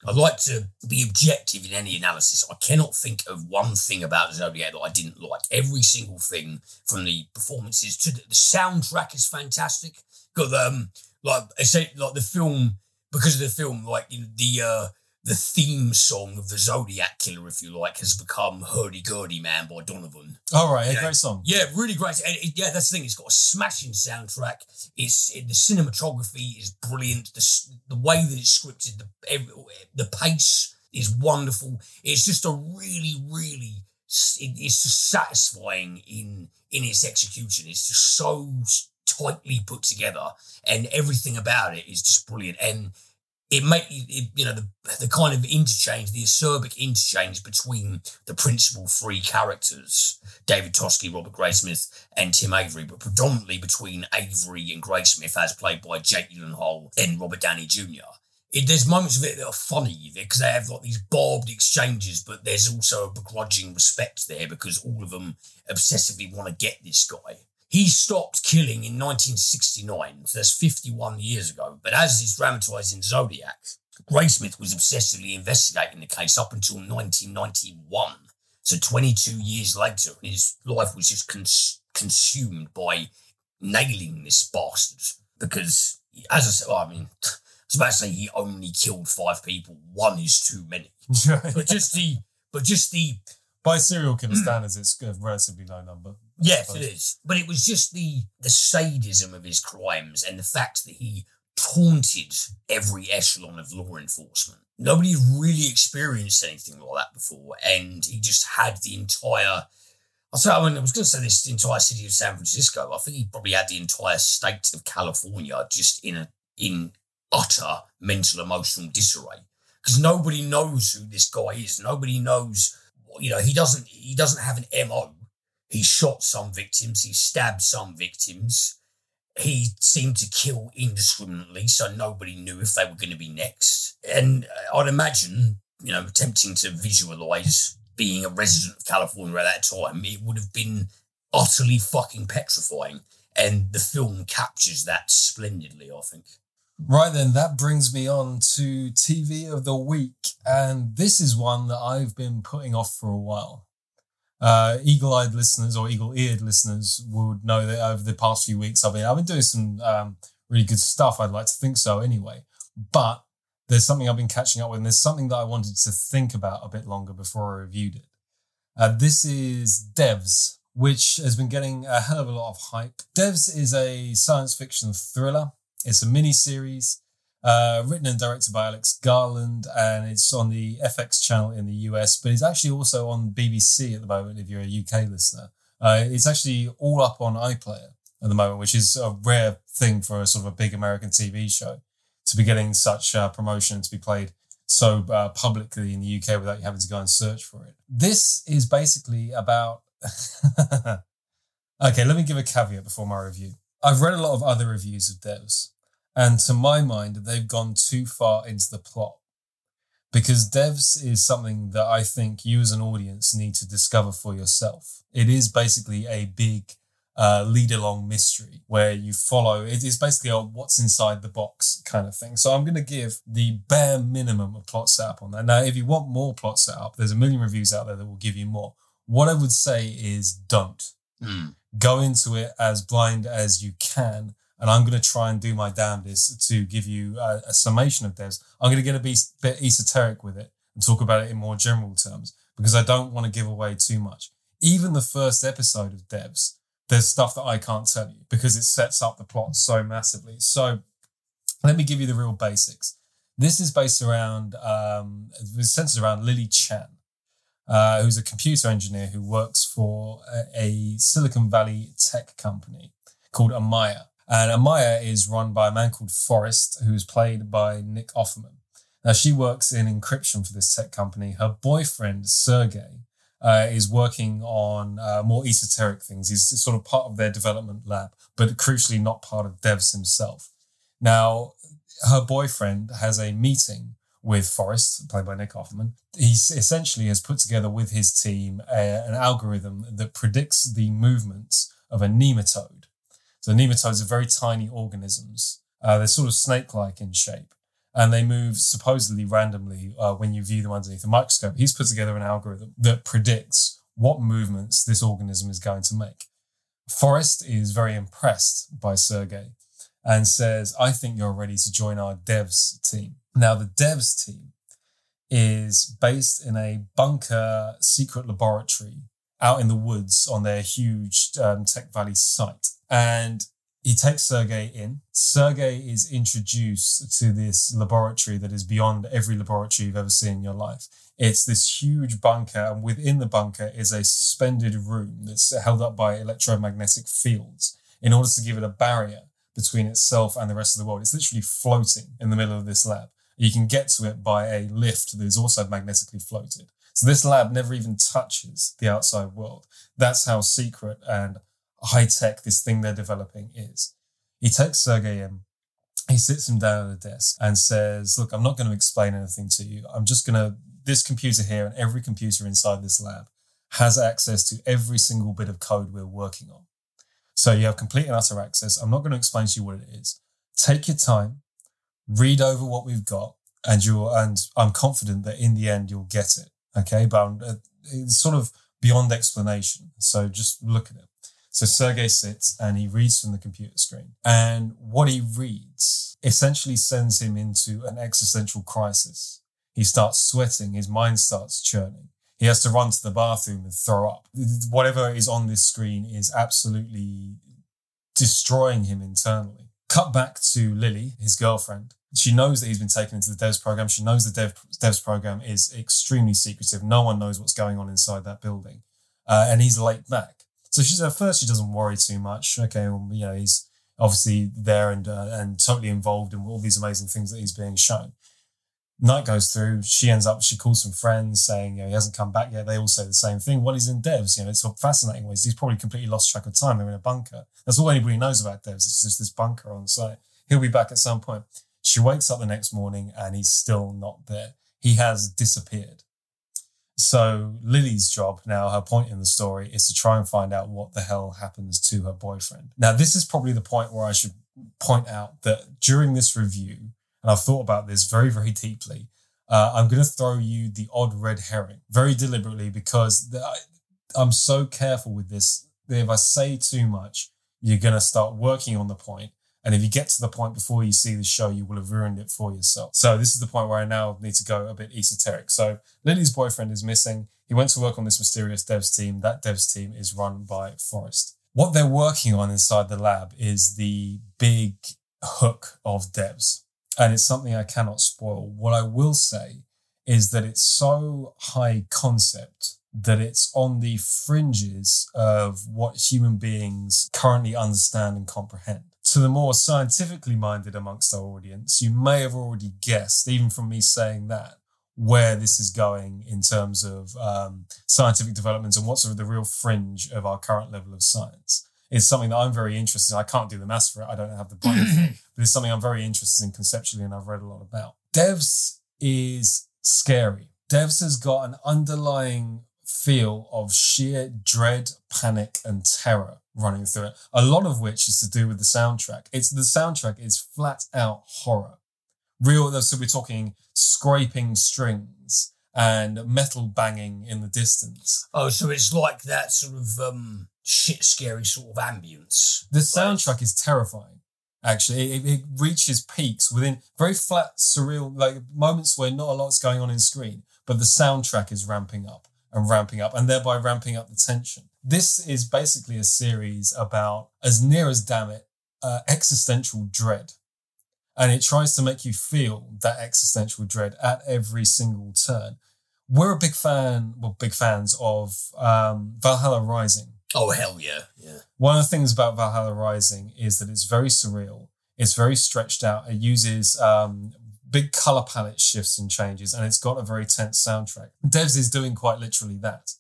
I'd like to be objective in any analysis. I cannot think of one thing about Zodiac that I didn't like. Every single thing from the performances to the, the soundtrack is fantastic. Got um like I say like the film because of the film like you know, the uh the theme song of the Zodiac Killer, if you like, has become Hurdy Gurdy Man by Donovan. All right, a great song. Yeah, really great. And it, yeah, that's the thing. It's got a smashing soundtrack. It's it, the cinematography is brilliant. The the way that it's scripted, the every, the pace, is wonderful. It's just a really, really, it's just satisfying in in its execution. It's just so tightly put together, and everything about it is just brilliant. And it make it, you know the the kind of interchange, the acerbic interchange between the principal three characters, David Toschi, Robert Graysmith, and Tim Avery, but predominantly between Avery and Graysmith, as played by Jake Gyllenhaal and Robert Downey Jr. It, there's moments of it that are funny because they have like these barbed exchanges, but there's also a begrudging respect there because all of them obsessively want to get this guy. He stopped killing in 1969, so that's 51 years ago. But as is dramatised in Zodiac, Graysmith was obsessively investigating the case up until 1991. So 22 years later, his life was just cons- consumed by nailing this bastard. Because, as I said, well, I mean, I was about to say he only killed five people. One is too many. but just the, but just the by serial killer hmm. standards, it's a relatively low number. Yes, it is. But it was just the the sadism of his crimes and the fact that he taunted every echelon of law enforcement. Nobody really experienced anything like that before, and he just had the entire. I say, I mean, I was going to say this entire city of San Francisco. I think he probably had the entire state of California just in a in utter mental emotional disarray because nobody knows who this guy is. Nobody knows you know, he doesn't he doesn't have an MO. He shot some victims, he stabbed some victims. He seemed to kill indiscriminately, so nobody knew if they were going to be next. And uh, I'd imagine, you know, attempting to visualize being a resident of California at that time, it would have been utterly fucking petrifying. And the film captures that splendidly, I think. Right then, that brings me on to TV of the week. And this is one that I've been putting off for a while. Uh, eagle-eyed listeners or eagle-eared listeners would know that over the past few weeks I've been I've been doing some um, really good stuff. I'd like to think so anyway. But there's something I've been catching up with, and there's something that I wanted to think about a bit longer before I reviewed it. Uh, this is Devs, which has been getting a hell of a lot of hype. Devs is a science fiction thriller it's a mini series uh, written and directed by Alex Garland, and it's on the FX channel in the US, but it's actually also on BBC at the moment if you're a UK listener. Uh, it's actually all up on iPlayer at the moment, which is a rare thing for a sort of a big American TV show to be getting such uh, promotion to be played so uh, publicly in the UK without you having to go and search for it. This is basically about. okay, let me give a caveat before my review. I've read a lot of other reviews of devs, and to my mind, they've gone too far into the plot. Because devs is something that I think you as an audience need to discover for yourself. It is basically a big uh, lead along mystery where you follow. It is basically a what's inside the box kind of thing. So I'm going to give the bare minimum of plot setup on that. Now, if you want more plot setup, there's a million reviews out there that will give you more. What I would say is don't. Mm go into it as blind as you can. And I'm going to try and do my damnedest to give you a, a summation of devs. I'm going to get a bit, bit esoteric with it and talk about it in more general terms because I don't want to give away too much. Even the first episode of Devs, there's stuff that I can't tell you because it sets up the plot so massively. So let me give you the real basics. This is based around, um, it's centered around Lily Chan uh, who's a computer engineer who works for a, a, Silicon Valley tech company called Amaya. And Amaya is run by a man called Forrest, who's played by Nick Offerman. Now, she works in encryption for this tech company. Her boyfriend, Sergey, uh, is working on uh, more esoteric things. He's sort of part of their development lab, but crucially not part of devs himself. Now, her boyfriend has a meeting with Forrest, played by Nick Offerman. He essentially has put together with his team a, an algorithm that predicts the movements of a nematode. So nematodes are very tiny organisms. Uh, they're sort of snake-like in shape, and they move supposedly randomly uh, when you view them underneath a microscope. He's put together an algorithm that predicts what movements this organism is going to make. Forrest is very impressed by Sergey and says, I think you're ready to join our devs team. Now, the devs team is based in a bunker secret laboratory out in the woods on their huge um, Tech Valley site. And he takes Sergey in. Sergey is introduced to this laboratory that is beyond every laboratory you've ever seen in your life. It's this huge bunker, and within the bunker is a suspended room that's held up by electromagnetic fields in order to give it a barrier between itself and the rest of the world. It's literally floating in the middle of this lab. You can get to it by a lift that is also magnetically floated. So this lab never even touches the outside world. That's how secret and high tech this thing they're developing is. He takes Sergey in, he sits him down at a desk and says, Look, I'm not going to explain anything to you. I'm just going to, this computer here and every computer inside this lab has access to every single bit of code we're working on. So you have complete and utter access. I'm not going to explain to you what it is. Take your time, read over what we've got, and you'll, and I'm confident that in the end you'll get it. Okay. But uh, it's sort of beyond explanation. So just look at it. So Sergey sits and he reads from the computer screen. And what he reads essentially sends him into an existential crisis. He starts sweating, his mind starts churning. He has to run to the bathroom and throw up. Whatever is on this screen is absolutely destroying him internally. Cut back to Lily, his girlfriend. She knows that he's been taken into the devs program. She knows the dev, devs program is extremely secretive. No one knows what's going on inside that building. Uh, and he's late back. So she's at first she doesn't worry too much. Okay, well, you know he's obviously there and uh, and totally involved in all these amazing things that he's being shown. Night goes through. She ends up. She calls some friends saying, you know, he hasn't come back yet. They all say the same thing. Well, he's in devs. You know, it's fascinating. Ways he's probably completely lost track of time. They're in a bunker. That's all anybody knows about devs. It's just this bunker on site. He'll be back at some point. She wakes up the next morning and he's still not there. He has disappeared. So Lily's job now, her point in the story is to try and find out what the hell happens to her boyfriend. Now, this is probably the point where I should point out that during this review, and I've thought about this very, very deeply, uh, I'm going to throw you the odd red herring very deliberately because the, I'm so careful with this. If I say too much, you're going to start working on the point and if you get to the point before you see the show, you will have ruined it for yourself. So this is the point where I now need to go a bit esoteric. So Lily's boyfriend is missing. He went to work on this mysterious devs team. That devs team is run by Forrest. What they're working on inside the lab is the big hook of devs. And it's something I cannot spoil. What I will say is that it's so high concept that it's on the fringes of what human beings currently understand and comprehend to the more scientifically minded amongst our audience, you may have already guessed, even from me saying that, where this is going in terms of um, scientific developments and what's the real fringe of our current level of science. It's something that I'm very interested in. I can't do the maths for it. I don't have the brain for it, but it's something I'm very interested in conceptually and I've read a lot about. Devs is scary. Devs has got an underlying feel of sheer dread, panic, and terror running through it. A lot of which is to do with the soundtrack. It's the soundtrack is flat out horror. Real, so we're talking scraping strings and metal banging in the distance. Oh, so it's like that sort of um, shit, scary sort of ambience. The soundtrack is terrifying. Actually, it, it reaches peaks within very flat, surreal, like moments where not a lot's going on in screen, but the soundtrack is ramping up and ramping up, and thereby ramping up the tension. This is basically a series about, as near as damn it, uh, existential dread. And it tries to make you feel that existential dread at every single turn. We're a big fan, well, big fans of um, Valhalla Rising. Oh, hell yeah. Yeah. One of the things about Valhalla Rising is that it's very surreal. It's very stretched out. It uses um, big color palette shifts and changes, and it's got a very tense soundtrack. Devs is doing quite literally that.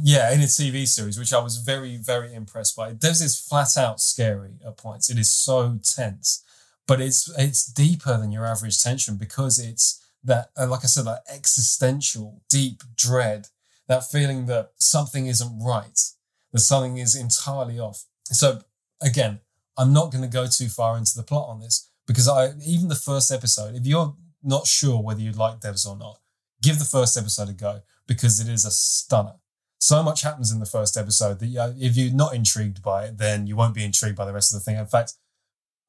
Yeah, in a TV series, which I was very, very impressed by. Devs is flat out scary at points. It is so tense, but it's it's deeper than your average tension because it's that, uh, like I said, that existential, deep dread, that feeling that something isn't right, that something is entirely off. So again, I'm not going to go too far into the plot on this because I even the first episode, if you're not sure whether you like devs or not, give the first episode a go because it is a stunner. So much happens in the first episode that if you're not intrigued by it, then you won't be intrigued by the rest of the thing. In fact,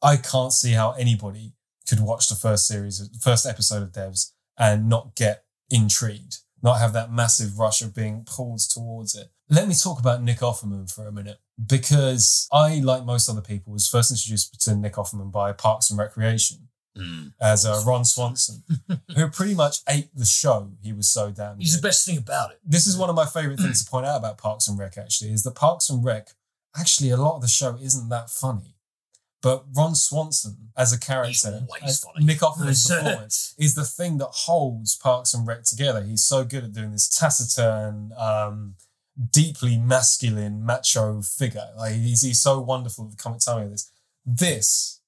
I can't see how anybody could watch the first series, first episode of Devs, and not get intrigued, not have that massive rush of being pulled towards it. Let me talk about Nick Offerman for a minute. because I, like most other people, was first introduced to Nick Offerman by Parks and Recreation Mm. as uh, Ron Swanson, who pretty much ate the show. He was so damn. He's good. the best thing about it. This is one of my favorite things to point out about Parks and Rec. Actually, is that Parks and Rec actually a lot of the show isn't that funny, but Ron Swanson as a character, always as funny. Nick Offerman's performance is the thing that holds Parks and Rec together. He's so good at doing this taciturn, um, deeply masculine, macho figure. Like he's, he's so wonderful at the comic timing of this. This,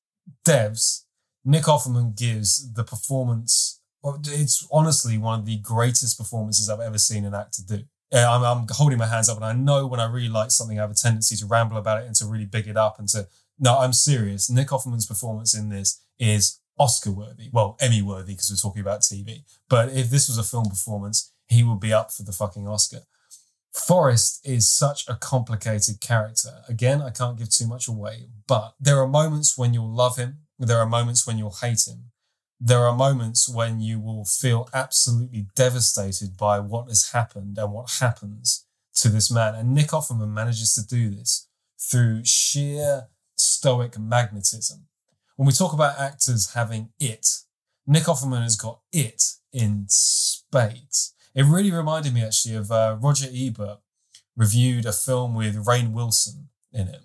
Devs, Nick Offerman gives the performance. It's honestly one of the greatest performances I've ever seen an actor do. I'm, I'm holding my hands up, and I know when I really like something, I have a tendency to ramble about it and to really big it up and to. No, I'm serious. Nick Offerman's performance in this is Oscar worthy. Well, Emmy worthy because we're talking about TV. But if this was a film performance, he would be up for the fucking Oscar. Forrest is such a complicated character. Again, I can't give too much away, but there are moments when you'll love him. There are moments when you'll hate him. There are moments when you will feel absolutely devastated by what has happened and what happens to this man. And Nick Offerman manages to do this through sheer stoic magnetism. When we talk about actors having it, Nick Offerman has got it in spades. It really reminded me actually of uh, Roger Ebert reviewed a film with Rainn Wilson in it.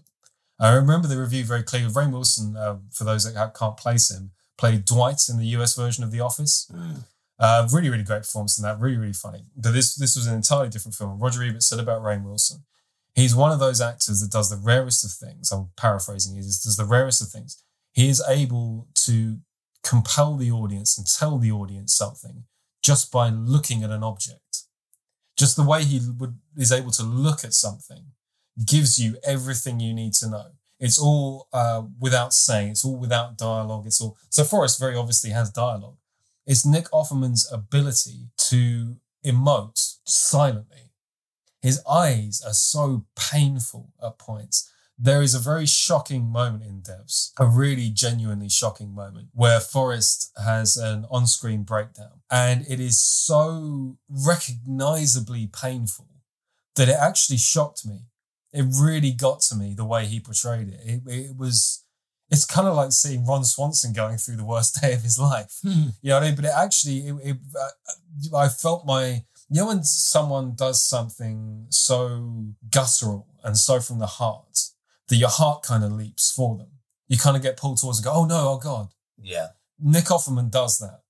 I remember the review very clearly. Rainn Wilson, uh, for those that can't place him, played Dwight in the US version of The Office. Mm. Uh, really, really great performance in that. Really, really funny. But this this was an entirely different film. Roger Ebert said about Rainn Wilson, he's one of those actors that does the rarest of things. I'm paraphrasing. He does the rarest of things. He is able to compel the audience and tell the audience something just by looking at an object. Just the way he would is able to look at something gives you everything you need to know. It's all uh, without saying. It's all without dialogue. It's all so. Forrest very obviously has dialogue. It's Nick Offerman's ability to emote silently. His eyes are so painful at points. There is a very shocking moment in Devs, a really genuinely shocking moment, where Forrest has an on screen breakdown. And it is so recognizably painful that it actually shocked me. It really got to me the way he portrayed it. It, it was, it's kind of like seeing Ron Swanson going through the worst day of his life. You know what I mean? But it actually, it, it, uh, I felt my, you know, when someone does something so guttural and so from the heart that your heart kind of leaps for them. You kind of get pulled towards and go, oh no, oh God. Yeah. Nick Offerman does that.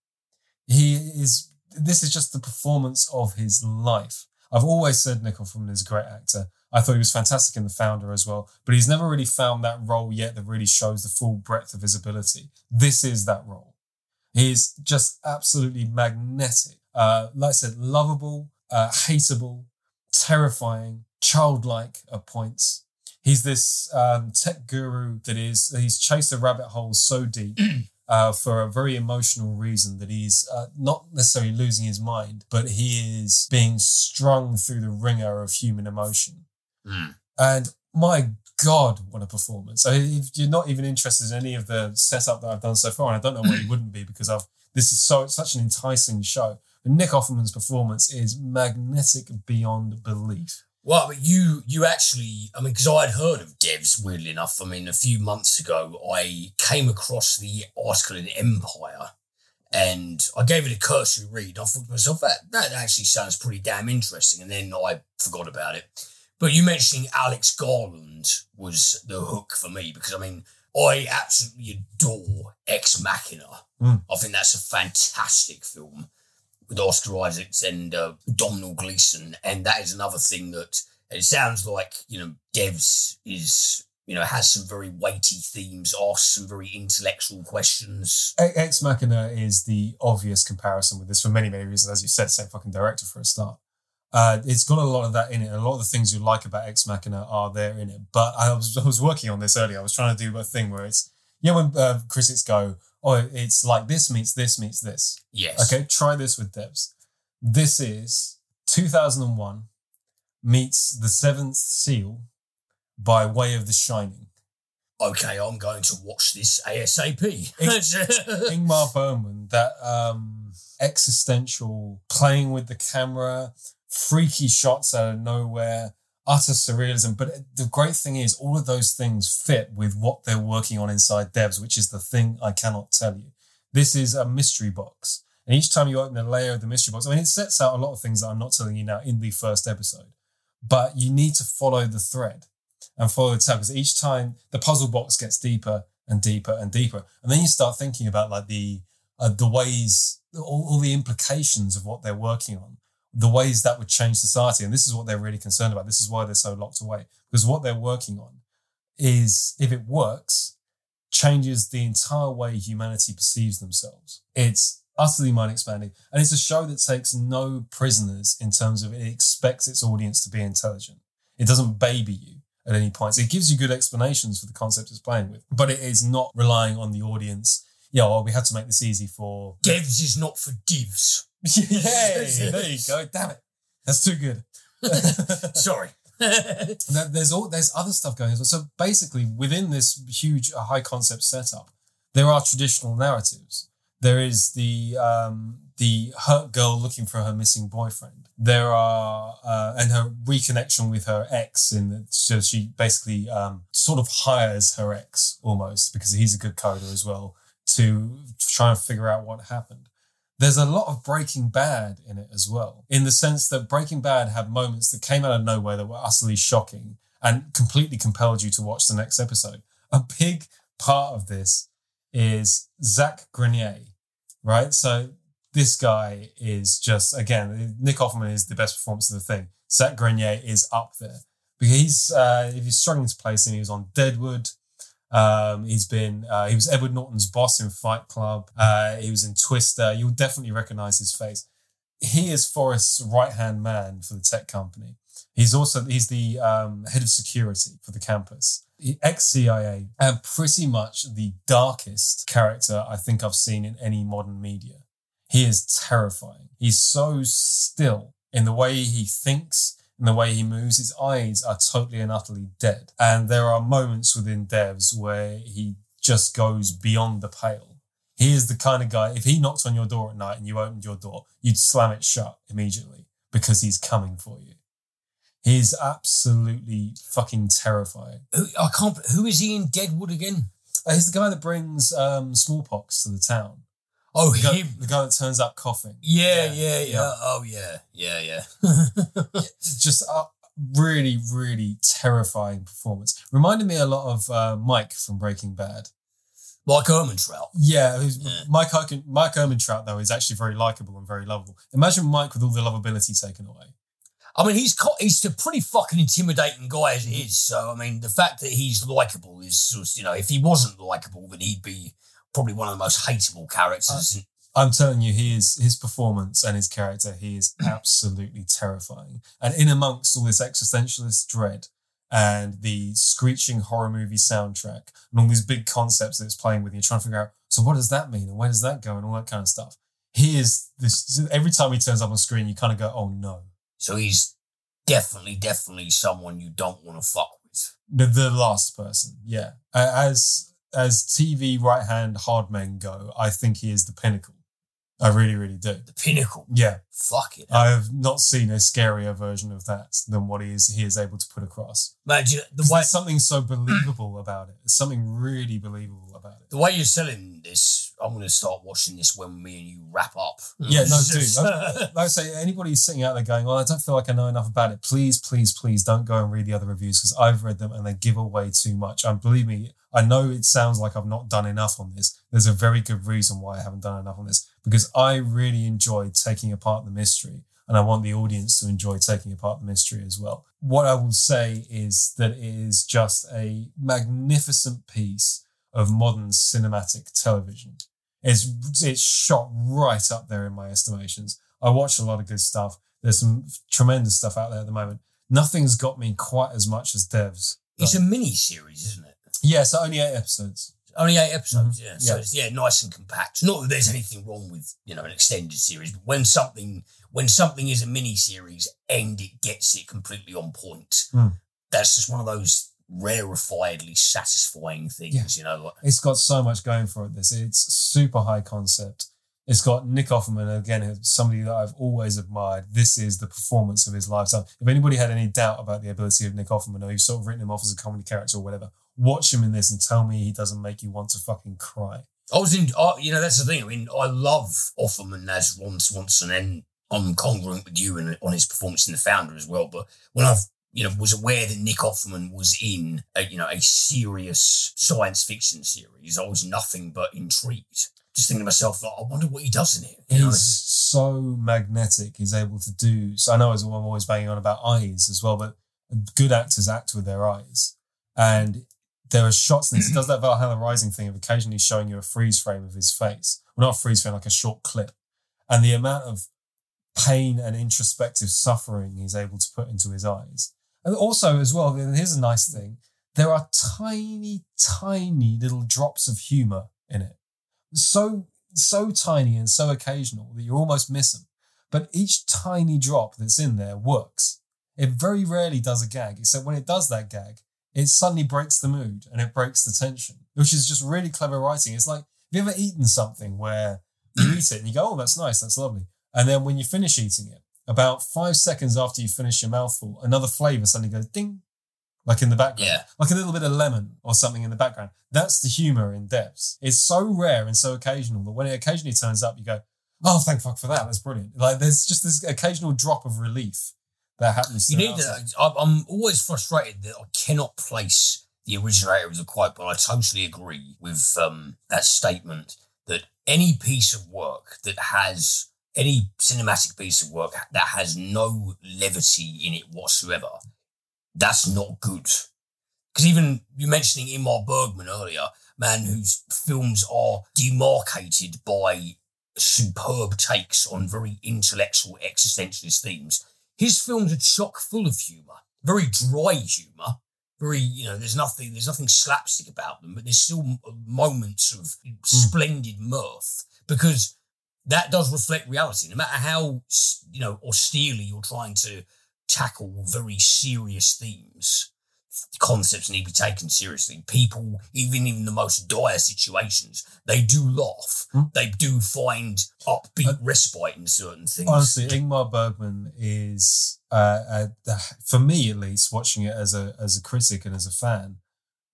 He is, this is just the performance of his life. I've always said Nick Offerman is a great actor. I thought he was fantastic in The Founder as well, but he's never really found that role yet that really shows the full breadth of his ability. This is that role. He's just absolutely magnetic. Uh, like I said, lovable, uh, hateable, terrifying, childlike at points. He's this um, tech guru that is, he's chased a rabbit hole so deep uh, for a very emotional reason that he's uh, not necessarily losing his mind, but he is being strung through the ringer of human emotion. Mm. And my God, what a performance. I if you're not even interested in any of the setup that I've done so far, and I don't know why you wouldn't be because I've this is so such an enticing show. But Nick Offerman's performance is magnetic beyond belief. Well, but you you actually, I mean, because I'd heard of Devs, weirdly enough. I mean, a few months ago, I came across the article in Empire and I gave it a cursory read. I thought to myself, that, that actually sounds pretty damn interesting. And then I forgot about it. But you mentioning Alex Garland was the hook for me because, I mean, I absolutely adore Ex Machina. Mm. I think that's a fantastic film with Oscar Isaacs and uh, Domhnall Gleeson, and that is another thing that it sounds like you know Devs is you know has some very weighty themes, asks some very intellectual questions. Ex Machina is the obvious comparison with this for many, many reasons. As you said, same fucking director for a start. Uh, it's got a lot of that in it. A lot of the things you like about Ex Machina are there in it. But I was I was working on this earlier. I was trying to do a thing where it's you know when uh, critics go, oh, it's like this meets this meets this. Yes. Okay, try this with Devs. This is 2001 meets The Seventh Seal by way of The Shining. Okay, I'm going to watch this ASAP. Ingmar Bergman, that um, existential playing with the camera, freaky shots out of nowhere, utter surrealism. But the great thing is, all of those things fit with what they're working on inside Devs, which is the thing I cannot tell you. This is a mystery box. And each time you open a layer of the mystery box, I mean, it sets out a lot of things that I'm not telling you now in the first episode, but you need to follow the thread and follow the tab because each time the puzzle box gets deeper and deeper and deeper. And then you start thinking about like the, uh, the ways, all, all the implications of what they're working on the ways that would change society. And this is what they're really concerned about. This is why they're so locked away. Because what they're working on is, if it works, changes the entire way humanity perceives themselves. It's utterly mind expanding. And it's a show that takes no prisoners in terms of it expects its audience to be intelligent. It doesn't baby you at any point. So it gives you good explanations for the concept it's playing with, but it is not relying on the audience. Yeah, well, we had to make this easy for Devs is not for divs. Yay! there you go. Damn it. That's too good. Sorry. there's all there's other stuff going on. So basically, within this huge uh, high concept setup, there are traditional narratives. There is the um, the hurt girl looking for her missing boyfriend. There are uh, and her reconnection with her ex, in the, so she basically um, sort of hires her ex almost because he's a good coder as well to try and figure out what happened there's a lot of Breaking Bad in it as well, in the sense that Breaking Bad had moments that came out of nowhere that were utterly shocking and completely compelled you to watch the next episode. A big part of this is Zach Grenier, right? So this guy is just, again, Nick Offerman is the best performance of the thing. Zach Grenier is up there. Because he's, uh, if you're struggling to place him, he was on Deadwood, um, he's been uh, he was Edward Norton's boss in Fight Club. Uh, he was in Twister. You'll definitely recognize his face. He is Forrest's right hand man for the tech company. He's also he's the um, head of security for the campus. Ex CIA and pretty much the darkest character I think I've seen in any modern media. He is terrifying. He's so still in the way he thinks and the way he moves, his eyes are totally and utterly dead. And there are moments within devs where he just goes beyond the pale. He is the kind of guy, if he knocked on your door at night and you opened your door, you'd slam it shut immediately because he's coming for you. He's absolutely fucking terrifying. I can't. Who is he in Deadwood again? Uh, he's the guy that brings um, smallpox to the town. Oh, the guy, him. the guy that turns up coughing. Yeah, yeah, yeah. yeah. Oh, yeah, yeah, yeah. Just a really, really terrifying performance. Reminded me a lot of uh, Mike from Breaking Bad. Mike Ehrmantraut. Yeah, yeah. Mike, Mike though, is actually very likable and very lovable. Imagine Mike with all the lovability taken away. I mean, he's he's a pretty fucking intimidating guy as it is. So, I mean, the fact that he's likable is, you know, if he wasn't likable, then he'd be probably one of the most hateable characters. I'm telling you, he is his performance and his character. He is absolutely terrifying. And in amongst all this existentialist dread and the screeching horror movie soundtrack and all these big concepts that it's playing with, you're trying to figure out. So what does that mean and where does that go and all that kind of stuff. He is this. Every time he turns up on screen, you kind of go, "Oh no!" So he's definitely, definitely someone you don't want to fuck with. The, the last person, yeah. As as TV right hand hard men go, I think he is the pinnacle. I really, really do. The pinnacle. Yeah. Fuck it. I have not seen a scarier version of that than what he is he is able to put across. Man, the way there's something so believable about it. There's something really believable about it. The way you're selling this, I'm going to start watching this when me and you wrap up. Yeah, no, dude. like I say, anybody sitting out there going, "Well, I don't feel like I know enough about it." Please, please, please, don't go and read the other reviews because I've read them and they give away too much. And believe me, I know it sounds like I've not done enough on this. There's a very good reason why I haven't done enough on this because I really enjoyed taking apart the mystery and I want the audience to enjoy taking apart the mystery as well. What I will say is that it is just a magnificent piece of modern cinematic television. It's it's shot right up there in my estimations. I watch a lot of good stuff. There's some tremendous stuff out there at the moment. Nothing's got me quite as much as Devs. It's a mini series, isn't it? Yeah, so only eight episodes. Only eight episodes, mm-hmm. yeah. So yeah. it's yeah, nice and compact. Not that there's anything wrong with you know an extended series, but when something when something is a mini series and it gets it completely on point, mm. that's just one of those rarefiedly satisfying things. Yeah. You know, it's got so much going for it. This it's super high concept. It's got Nick Offerman again, somebody that I've always admired. This is the performance of his lifetime. If anybody had any doubt about the ability of Nick Offerman, or you've sort of written him off as a comedy character or whatever, watch him in this and tell me he doesn't make you want to fucking cry. I was in, uh, you know, that's the thing. I mean, I love Offerman as Ron Swanson, and I'm congruent with you and on his performance in The Founder as well. But when I've you know, was aware that Nick Offerman was in a, you know, a serious science fiction series. I was nothing but intrigued. Just thinking to myself, like, I wonder what he does in it. He's know? so magnetic. He's able to do. So I know as I'm always banging on about eyes as well, but good actors act with their eyes, and there are shots. And he mm-hmm. does that Valhalla Rising thing of occasionally showing you a freeze frame of his face, well, not a freeze frame, like a short clip, and the amount of pain and introspective suffering he's able to put into his eyes and also, as well, here's a nice thing there are tiny, tiny little drops of humor in it. So, so tiny and so occasional that you almost miss them. But each tiny drop that's in there works. It very rarely does a gag, except when it does that gag, it suddenly breaks the mood and it breaks the tension, which is just really clever writing. It's like, have you ever eaten something where you eat it and you go, oh, that's nice, that's lovely. And then when you finish eating it, about five seconds after you finish your mouthful, another flavor suddenly goes ding, like in the background, yeah. like a little bit of lemon or something in the background. That's the humor in Devs. It's so rare and so occasional that when it occasionally turns up, you go, "Oh, thank fuck for that. That's brilliant." Like there's just this occasional drop of relief that happens. You need to. I'm always frustrated that I cannot place the originator of the quote, but I totally agree with um, that statement that any piece of work that has any cinematic piece of work that has no levity in it whatsoever, that's not good. Because even you mentioning Ingmar Bergman earlier, man whose films are demarcated by superb takes on very intellectual existentialist themes, his films are chock full of humour, very dry humour. Very, you know, there's nothing, there's nothing slapstick about them, but there's still moments of mm. splendid mirth because that does reflect reality. No matter how you know austerely you're trying to tackle very serious themes, concepts need to be taken seriously. People, even in the most dire situations, they do laugh. Hmm? They do find upbeat uh, respite in certain things. Honestly, Ingmar Bergman is, uh, uh, for me at least, watching it as a as a critic and as a fan,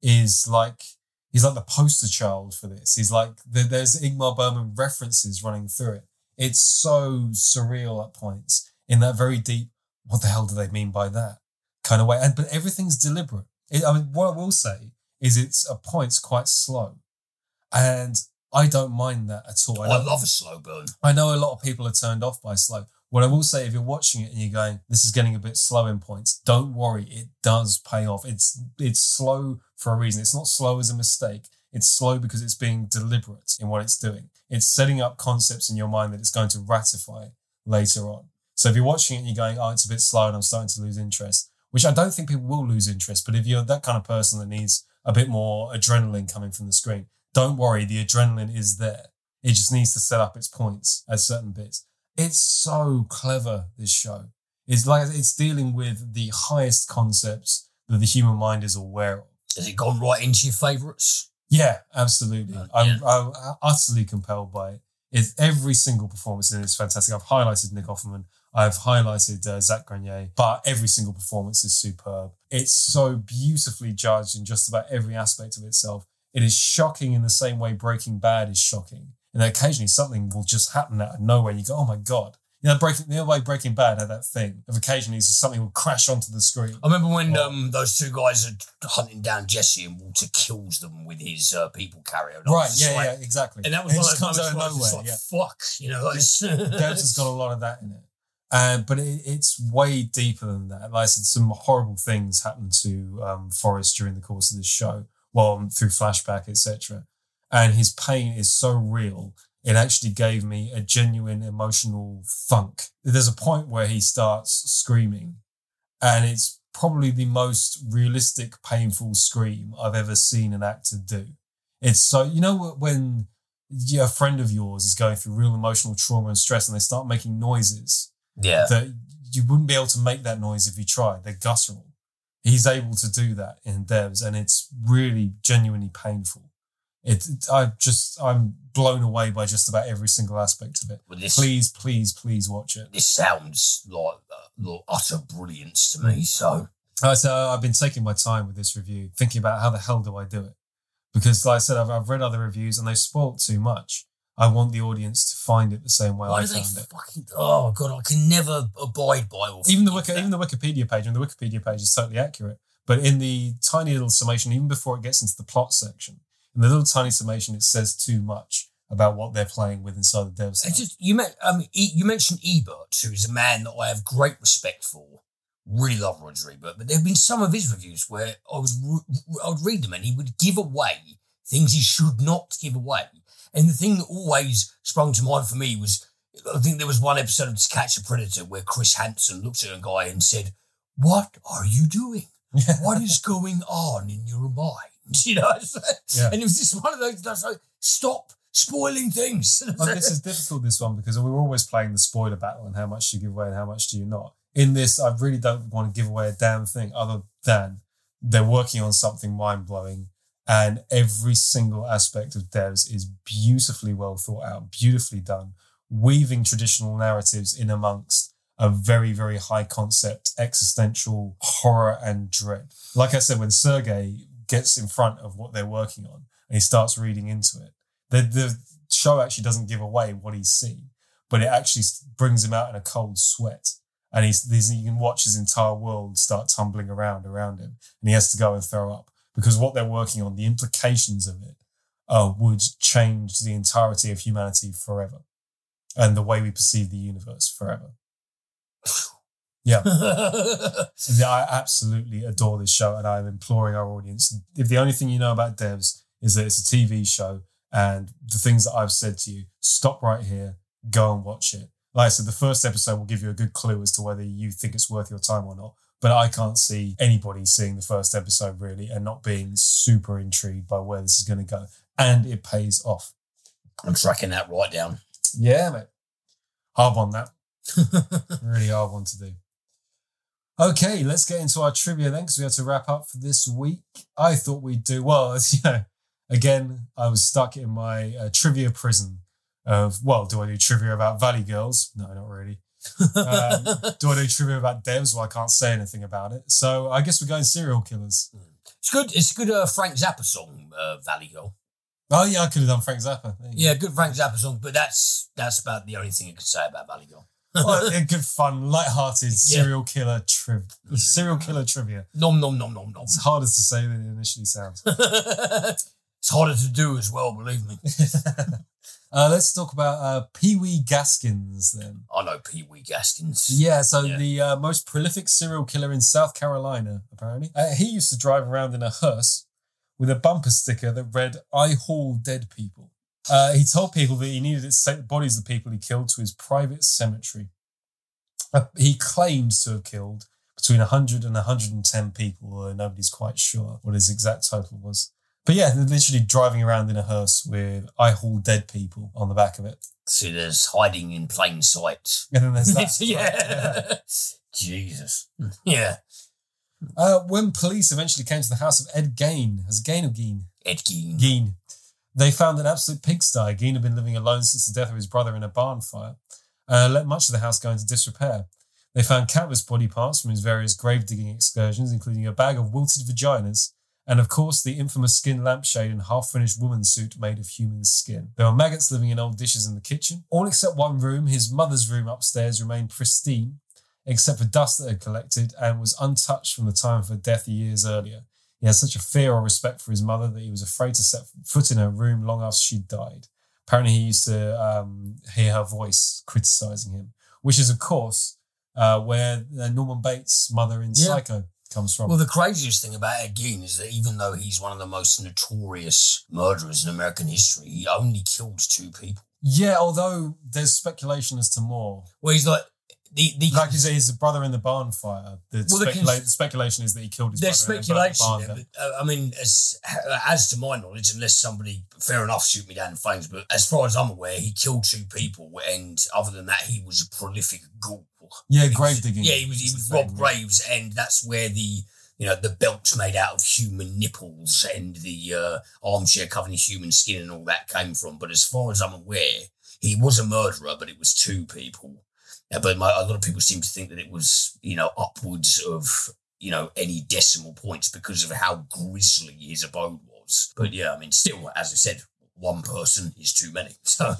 is like he's like the poster child for this. He's like there's Ingmar Bergman references running through it. It's so surreal at points in that very deep. What the hell do they mean by that kind of way? And but everything's deliberate. It, I mean, what I will say is it's at points quite slow, and I don't mind that at all. I, oh, I love a slow burn. I know a lot of people are turned off by slow. What I will say, if you're watching it and you're going, "This is getting a bit slow in points," don't worry, it does pay off. It's it's slow for a reason. It's not slow as a mistake. It's slow because it's being deliberate in what it's doing. It's setting up concepts in your mind that it's going to ratify later on. So if you're watching it and you're going, oh, it's a bit slow and I'm starting to lose interest, which I don't think people will lose interest, but if you're that kind of person that needs a bit more adrenaline coming from the screen, don't worry, the adrenaline is there. It just needs to set up its points at certain bits. It's so clever, this show. It's like it's dealing with the highest concepts that the human mind is aware of. Has it gone right into your favourites? Yeah, absolutely. Uh, I'm. I'm, utterly compelled by it. It's every single performance in it is fantastic. I've highlighted Nick Offerman. I've highlighted uh, Zach Grenier, but every single performance is superb. It's so beautifully judged in just about every aspect of itself. It is shocking in the same way Breaking Bad is shocking. And occasionally something will just happen out of nowhere you go, oh my God, you know, breaking the other way Breaking Bad had that thing of occasionally something will crash onto the screen. I remember when oh. um, those two guys are hunting down Jesse and Walter kills them with his uh, people carrier. Right, yeah, like, yeah, exactly. And that was it one of those out of nowhere. Like, yeah. Fuck, you know, like, has got a lot of that in it. Uh, but it, it's way deeper than that. Like I said, some horrible things happened to um, Forrest during the course of this show, well, through flashback, etc. And his pain is so real it actually gave me a genuine emotional funk. There's a point where he starts screaming, and it's probably the most realistic, painful scream I've ever seen an actor do. It's so, you know, when a friend of yours is going through real emotional trauma and stress and they start making noises yeah. that you wouldn't be able to make that noise if you tried. They're guttural. He's able to do that in Devs, and it's really genuinely painful I just I'm blown away by just about every single aspect of it. But this Please, please, please watch it. this sounds like, uh, like utter brilliance to me. So Uh, so I've been taking my time with this review, thinking about how the hell do I do it? Because, like I said, I've, I've read other reviews and they spoiled too much. I want the audience to find it the same way why I found it. fucking? Oh god, I can never abide by all. Even the Wiki, even the Wikipedia page, and the Wikipedia page is totally accurate. But in the tiny little summation, even before it gets into the plot section, in the little tiny summation, it says too much about what they're playing with inside the devs. I just you met um e, you mentioned Ebert, who is a man that I have great respect for. Really love Roger Ebert, but there have been some of his reviews where I would re- I would read them and he would give away things he should not give away. And the thing that always sprung to mind for me was I think there was one episode of To Catch a Predator where Chris Hansen looked at a guy and said, "What are you doing? What is going on in your mind?" You know, Yeah. and it was just one of those. That's like, stop spoiling things. This is difficult, this one, because we're always playing the spoiler battle and how much do you give away and how much do you not. In this, I really don't want to give away a damn thing other than they're working on something mind blowing and every single aspect of devs is beautifully well thought out, beautifully done, weaving traditional narratives in amongst a very, very high concept existential horror and dread. Like I said, when Sergey gets in front of what they're working on and he starts reading into it, the, the show actually doesn't give away what he's seen, but it actually brings him out in a cold sweat. And he's, he's, you can watch his entire world start tumbling around around him, and he has to go and throw up because what they're working on, the implications of it, uh, would change the entirety of humanity forever, and the way we perceive the universe forever. Yeah, I absolutely adore this show, and I'm imploring our audience: if the only thing you know about devs is that it's a TV show, and the things that I've said to you, stop right here, go and watch it. Like I said, the first episode will give you a good clue as to whether you think it's worth your time or not. But I can't see anybody seeing the first episode really and not being super intrigued by where this is going to go. And it pays off. I'm tracking that right down. Yeah, mate. Hard one that. really hard one to do. Okay, let's get into our trivia then, because we have to wrap up for this week. I thought we'd do well. You know, again, I was stuck in my uh, trivia prison of well, do I do trivia about Valley Girls? No, not really. Um, do I do trivia about devs? Well, I can't say anything about it. So I guess we're going serial killers. It's good. It's a good uh, Frank Zappa song, uh, Valley Girl. Oh yeah, I could have done Frank Zappa. Yeah, good Frank Zappa song, but that's that's about the only thing I could say about Valley Girl. Well, a good fun, light-hearted serial killer triv- serial killer trivia. nom nom nom nom nom. It's harder to say than it initially sounds. it's harder to do as well, believe me. uh, let's talk about uh, Pee Wee Gaskins then. I know Pee Wee Gaskins. Yeah, so Yeah. the uh, most prolific serial killer in South Carolina, apparently. Uh, he used to drive around in a hearse with a bumper sticker that read, I haul dead people. Uh, he told people that he needed to take the bodies of the people he killed to his private cemetery. Uh, he claims to have killed between 100 and 110 people, although nobody's quite sure what his exact total was. But yeah, they're literally driving around in a hearse with I haul dead people on the back of it. See, there's hiding in plain sight. And then there's that. yeah. Jesus. Yeah. Uh, when police eventually came to the house of Ed Gain, as Gain or Geen? Ed Gein. Geen. They found an absolute pigsty. Gein had been living alone since the death of his brother in a barn fire, uh, let much of the house go into disrepair. They found countless body parts from his various grave digging excursions, including a bag of wilted vaginas, and of course the infamous skin lampshade and half finished woman's suit made of human skin. There were maggots living in old dishes in the kitchen. All except one room, his mother's room upstairs, remained pristine, except for dust that had collected and was untouched from the time of her death years earlier. He had such a fear or respect for his mother that he was afraid to set foot in her room long after she died. Apparently, he used to um, hear her voice criticizing him, which is, of course, uh, where uh, Norman Bates' mother in Yeah. Psycho comes from. Well, the craziest thing about Ed Gein is that even though he's one of the most notorious murderers in American history, he only killed two people. yeah, although there's speculation as to more. Well, he's like the the Like you say, his brother in the barn fire. The, Well, the cons- the speculation is that he killed his There's brother. and burned the speculation barn there, but uh, I mean, as as to my knowledge, unless somebody fair enough shoot me down in flames, but as far as I'm aware, he killed two people, and other than that, he was a prolific ghoul. Yeah, grave digging. Yeah, he was he was Rob. Graves, and that's where the you know, the belts made out of human nipples and the uh, armchair covered in human skin and all that came from. But as far as I'm aware, he was a murderer, but it was two people. But my, a lot of people seem to think that it was, you know, upwards of, you know, any decimal points because of how grisly his abode was. But yeah, I mean, still, as I said, one person is too many. So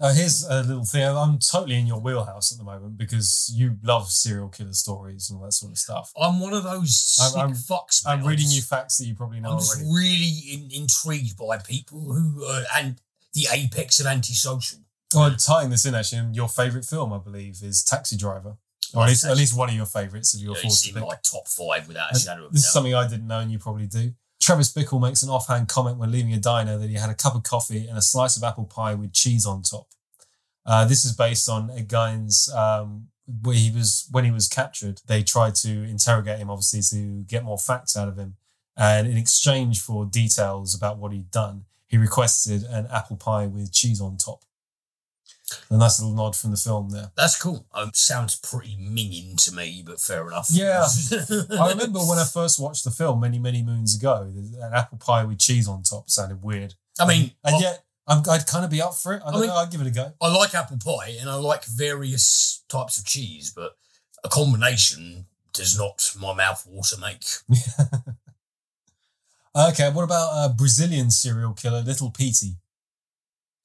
Uh, here's a little thing. I'm totally in your wheelhouse at the moment because you love serial killer stories and all that sort of stuff. I'm one of those I'm- I'm- fucks. I'm reading just- you facts that you probably know I'm just already. really in, intrigued by people who uh, and the apex of antisocial. Well, tying this in, actually, your favourite film, I believe, is Taxi Driver. Or at least, at least one of your favourites, if you're Yeah, forced to pick. my top five without a shadow of a This is something I didn't know, and you probably do. Travis Bickle makes an offhand comment when leaving a diner that he had a cup of coffee and a slice of apple pie with cheese on top. Uh, this is based on Ed Gein's, um, where he was when he was captured. They tried to interrogate him, obviously, to get more facts out of him. And in exchange for details about what he'd done, he requested an apple pie with cheese on top. A nice little nod from the film there. That's cool. Um, sounds pretty minging to me, but fair enough. Yeah. I remember when I first watched the film many, many moons ago, an apple pie with cheese on top sounded weird. I mean, and I, yet I'm, I'd kind of be up for it. I don't mean- know. I'd give it a go. I like apple pie and I like various types of cheese, but a combination does not my mouth water make. Okay, what about a Brazilian serial killer Little Petey?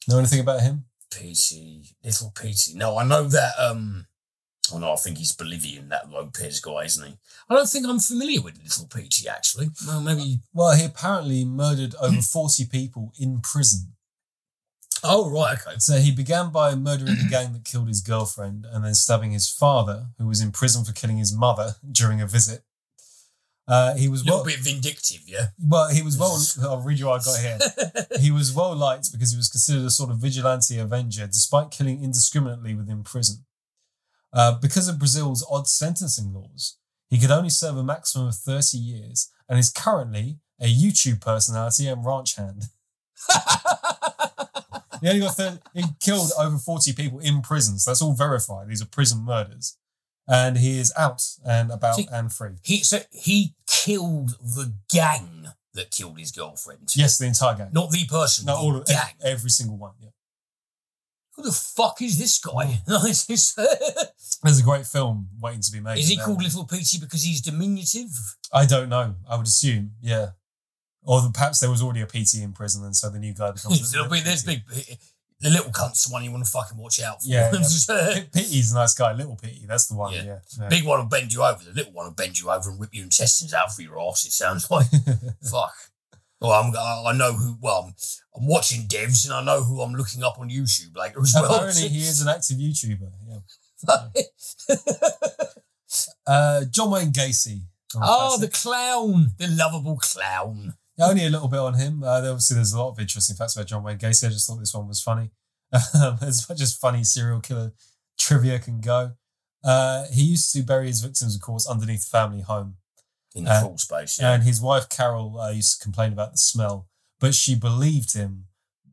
Know anything about him? Petey, little Petey. No, I know that. Um, oh no, I think he's Bolivian. That Lopez guy, isn't he? I don't think I'm familiar with little Petey actually. Well, maybe. Well, he apparently murdered over 40 people in prison. Oh right, okay. So he began by murdering the gang that killed his girlfriend and then stabbing his father, who was in prison for killing his mother during a visit. Uh, he was A little well, bit vindictive, yeah. well. He was well. I'll read you what I got here. he was well liked because he was considered a sort of vigilante avenger, despite killing indiscriminately within prison. Uh, because of Brazil's odd sentencing laws, he could only serve a maximum of 30 years and is currently a YouTube personality and ranch hand. He only got 30, he killed over 40 people in prison, so that's all verified. These are prison murders. And he is out and about See- and free. he so he killed the gang that killed his girlfriend. Yes, the entire gang. Not the person. No, the all of gang. every, every single one. Yeah. Who the fuck is this guy? Mm. There's a great film waiting to be made. is he called. Little Petey because he's diminutive? I don't know. I would assume, yeah. Or perhaps there was already a PT in prison, and so the new guy becomes. Be, there's big. The little cunt's the one you want to fucking watch out for. Yeah, Pitty's a nice guy. Little Pitty, that's the one. Yeah. Yeah. yeah. big one will bend you over. The little one will bend you over and rip your intestines out for your ass. It sounds like fuck. Well, I'm, I know who. Well, I'm, I'm watching devs and I know who I'm looking up on YouTube later as well. Apparently, he is an active YouTuber. Yeah. Uh, John Wayne Gacy. oh, the clown, the lovable clown. Yeah, only a little bit on him. Uh, obviously, there's a lot of interesting facts about John Wayne Gacy. I just thought this one was funny. Um, as much as funny serial killer trivia can go. Uh, he used to bury his victims, of course, underneath the family home. In the Uh, crawl space, yeah. And his wife, Carol, uh, used to complain about the smell, but she believed him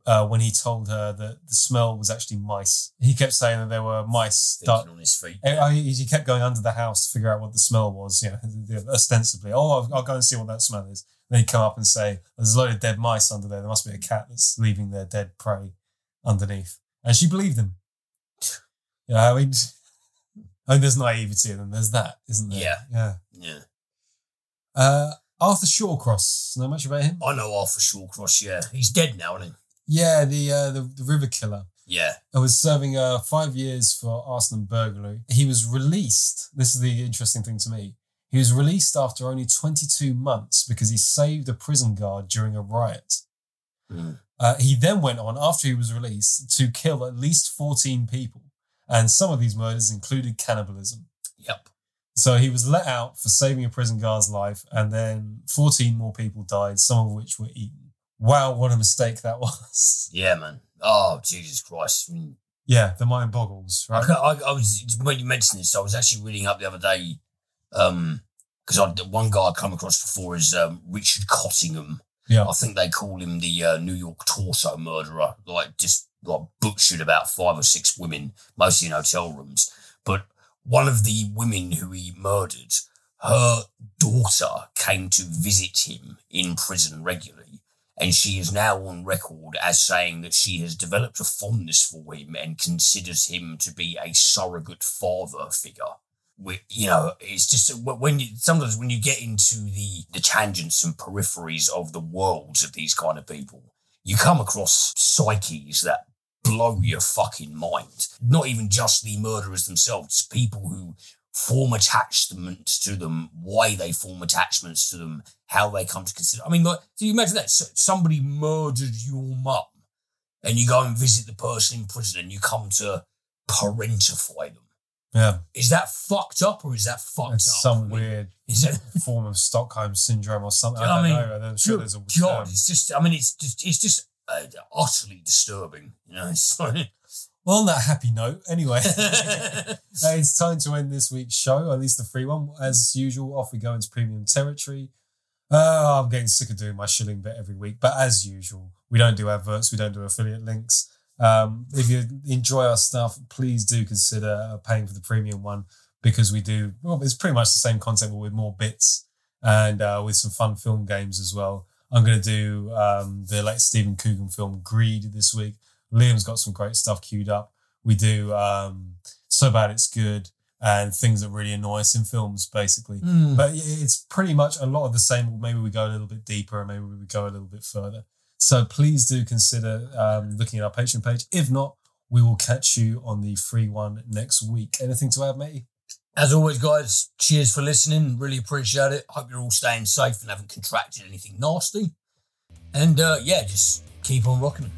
uh, when he told her that the smell was actually mice. He kept saying that there were mice. That, on his feet. I- I- he kept going under the house to figure out what the smell was, you know, ostensibly. Oh, I'll, I'll go and see what that smell is. He'd come up and say, There's a load of dead mice under there. There must be a cat that's leaving their dead prey underneath. And she believed him. Yeah, I mean, I mean, there's naivety and then there's that, isn't there? Yeah. Yeah. Yeah. Uh, Arthur Shawcross. Know much about him? I know Arthur Shawcross, yeah. He's dead now, isn't he? Yeah, the uh, the, the river killer. Yeah. I was serving uh, five years for arson and burglary. He was released. This is the interesting thing to me. He was released after only 22 months because he saved a prison guard during a riot. Mm. Uh, he then went on, after he was released, to kill at least 14 people. And some of these murders included cannibalism. Yep. So he was let out for saving a prison guard's life, and then 14 more people died, some of which were eaten. Wow, what a mistake that was. Yeah, man. Oh, Jesus Christ. I mean, yeah, the mind boggles, right? I, I, I was when you mentioned this, I was actually reading up the other day, um, because I one guy I come across before is um, Richard Cottingham. Yeah. I think they call him the uh, New York torso murderer. Like just like butchered about five or six women, mostly in hotel rooms. But one of the women who he murdered, her daughter came to visit him in prison regularly, and she is now on record as saying that she has developed a fondness for him and considers him to be a surrogate father figure. You know, it's just uh, when you sometimes when you get into the the tangents and peripheries of the worlds of these kind of people, you come across psyches that blow your fucking mind. Not even just the murderers themselves, people who form attachments to them, why they form attachments to them, how they come to consider. I mean, like, do you imagine that somebody murdered your mum, and you go and visit the person in prison, and you come to parentify them? Yeah, is that fucked up or is that fucked it's up? Some weird is it? form of Stockholm syndrome or something. I, I don't mean, know. I'm sure there's a God, term. it's just. I mean, it's just. It's just uh, utterly disturbing. You know, it's like, Well, on that happy note, anyway, it's time to end this week's show, at least the free one. As usual, off we go into premium territory. Uh, I'm getting sick of doing my shilling bit every week, but as usual, we don't do adverts, we don't do affiliate links. Um, if you enjoy our stuff, please do consider uh, paying for the premium one because we do, well, it's pretty much the same content, but with more bits and uh, with some fun film games as well. I'm going to do um, the late Stephen Coogan film Greed this week. Liam's got some great stuff queued up. We do um, So Bad It's Good and things that really annoy us in films, basically. Hmm. But it's pretty much a lot of the same. Maybe we go a little bit deeper and maybe we go a little bit further. So please do consider um, looking at our Patreon page. If not, we will catch you on the free one next week. Anything to add, matey? As always, guys, cheers for listening. Really appreciate it. Hope you're all staying safe and haven't contracted anything nasty. And uh, yeah, just keep on rocking.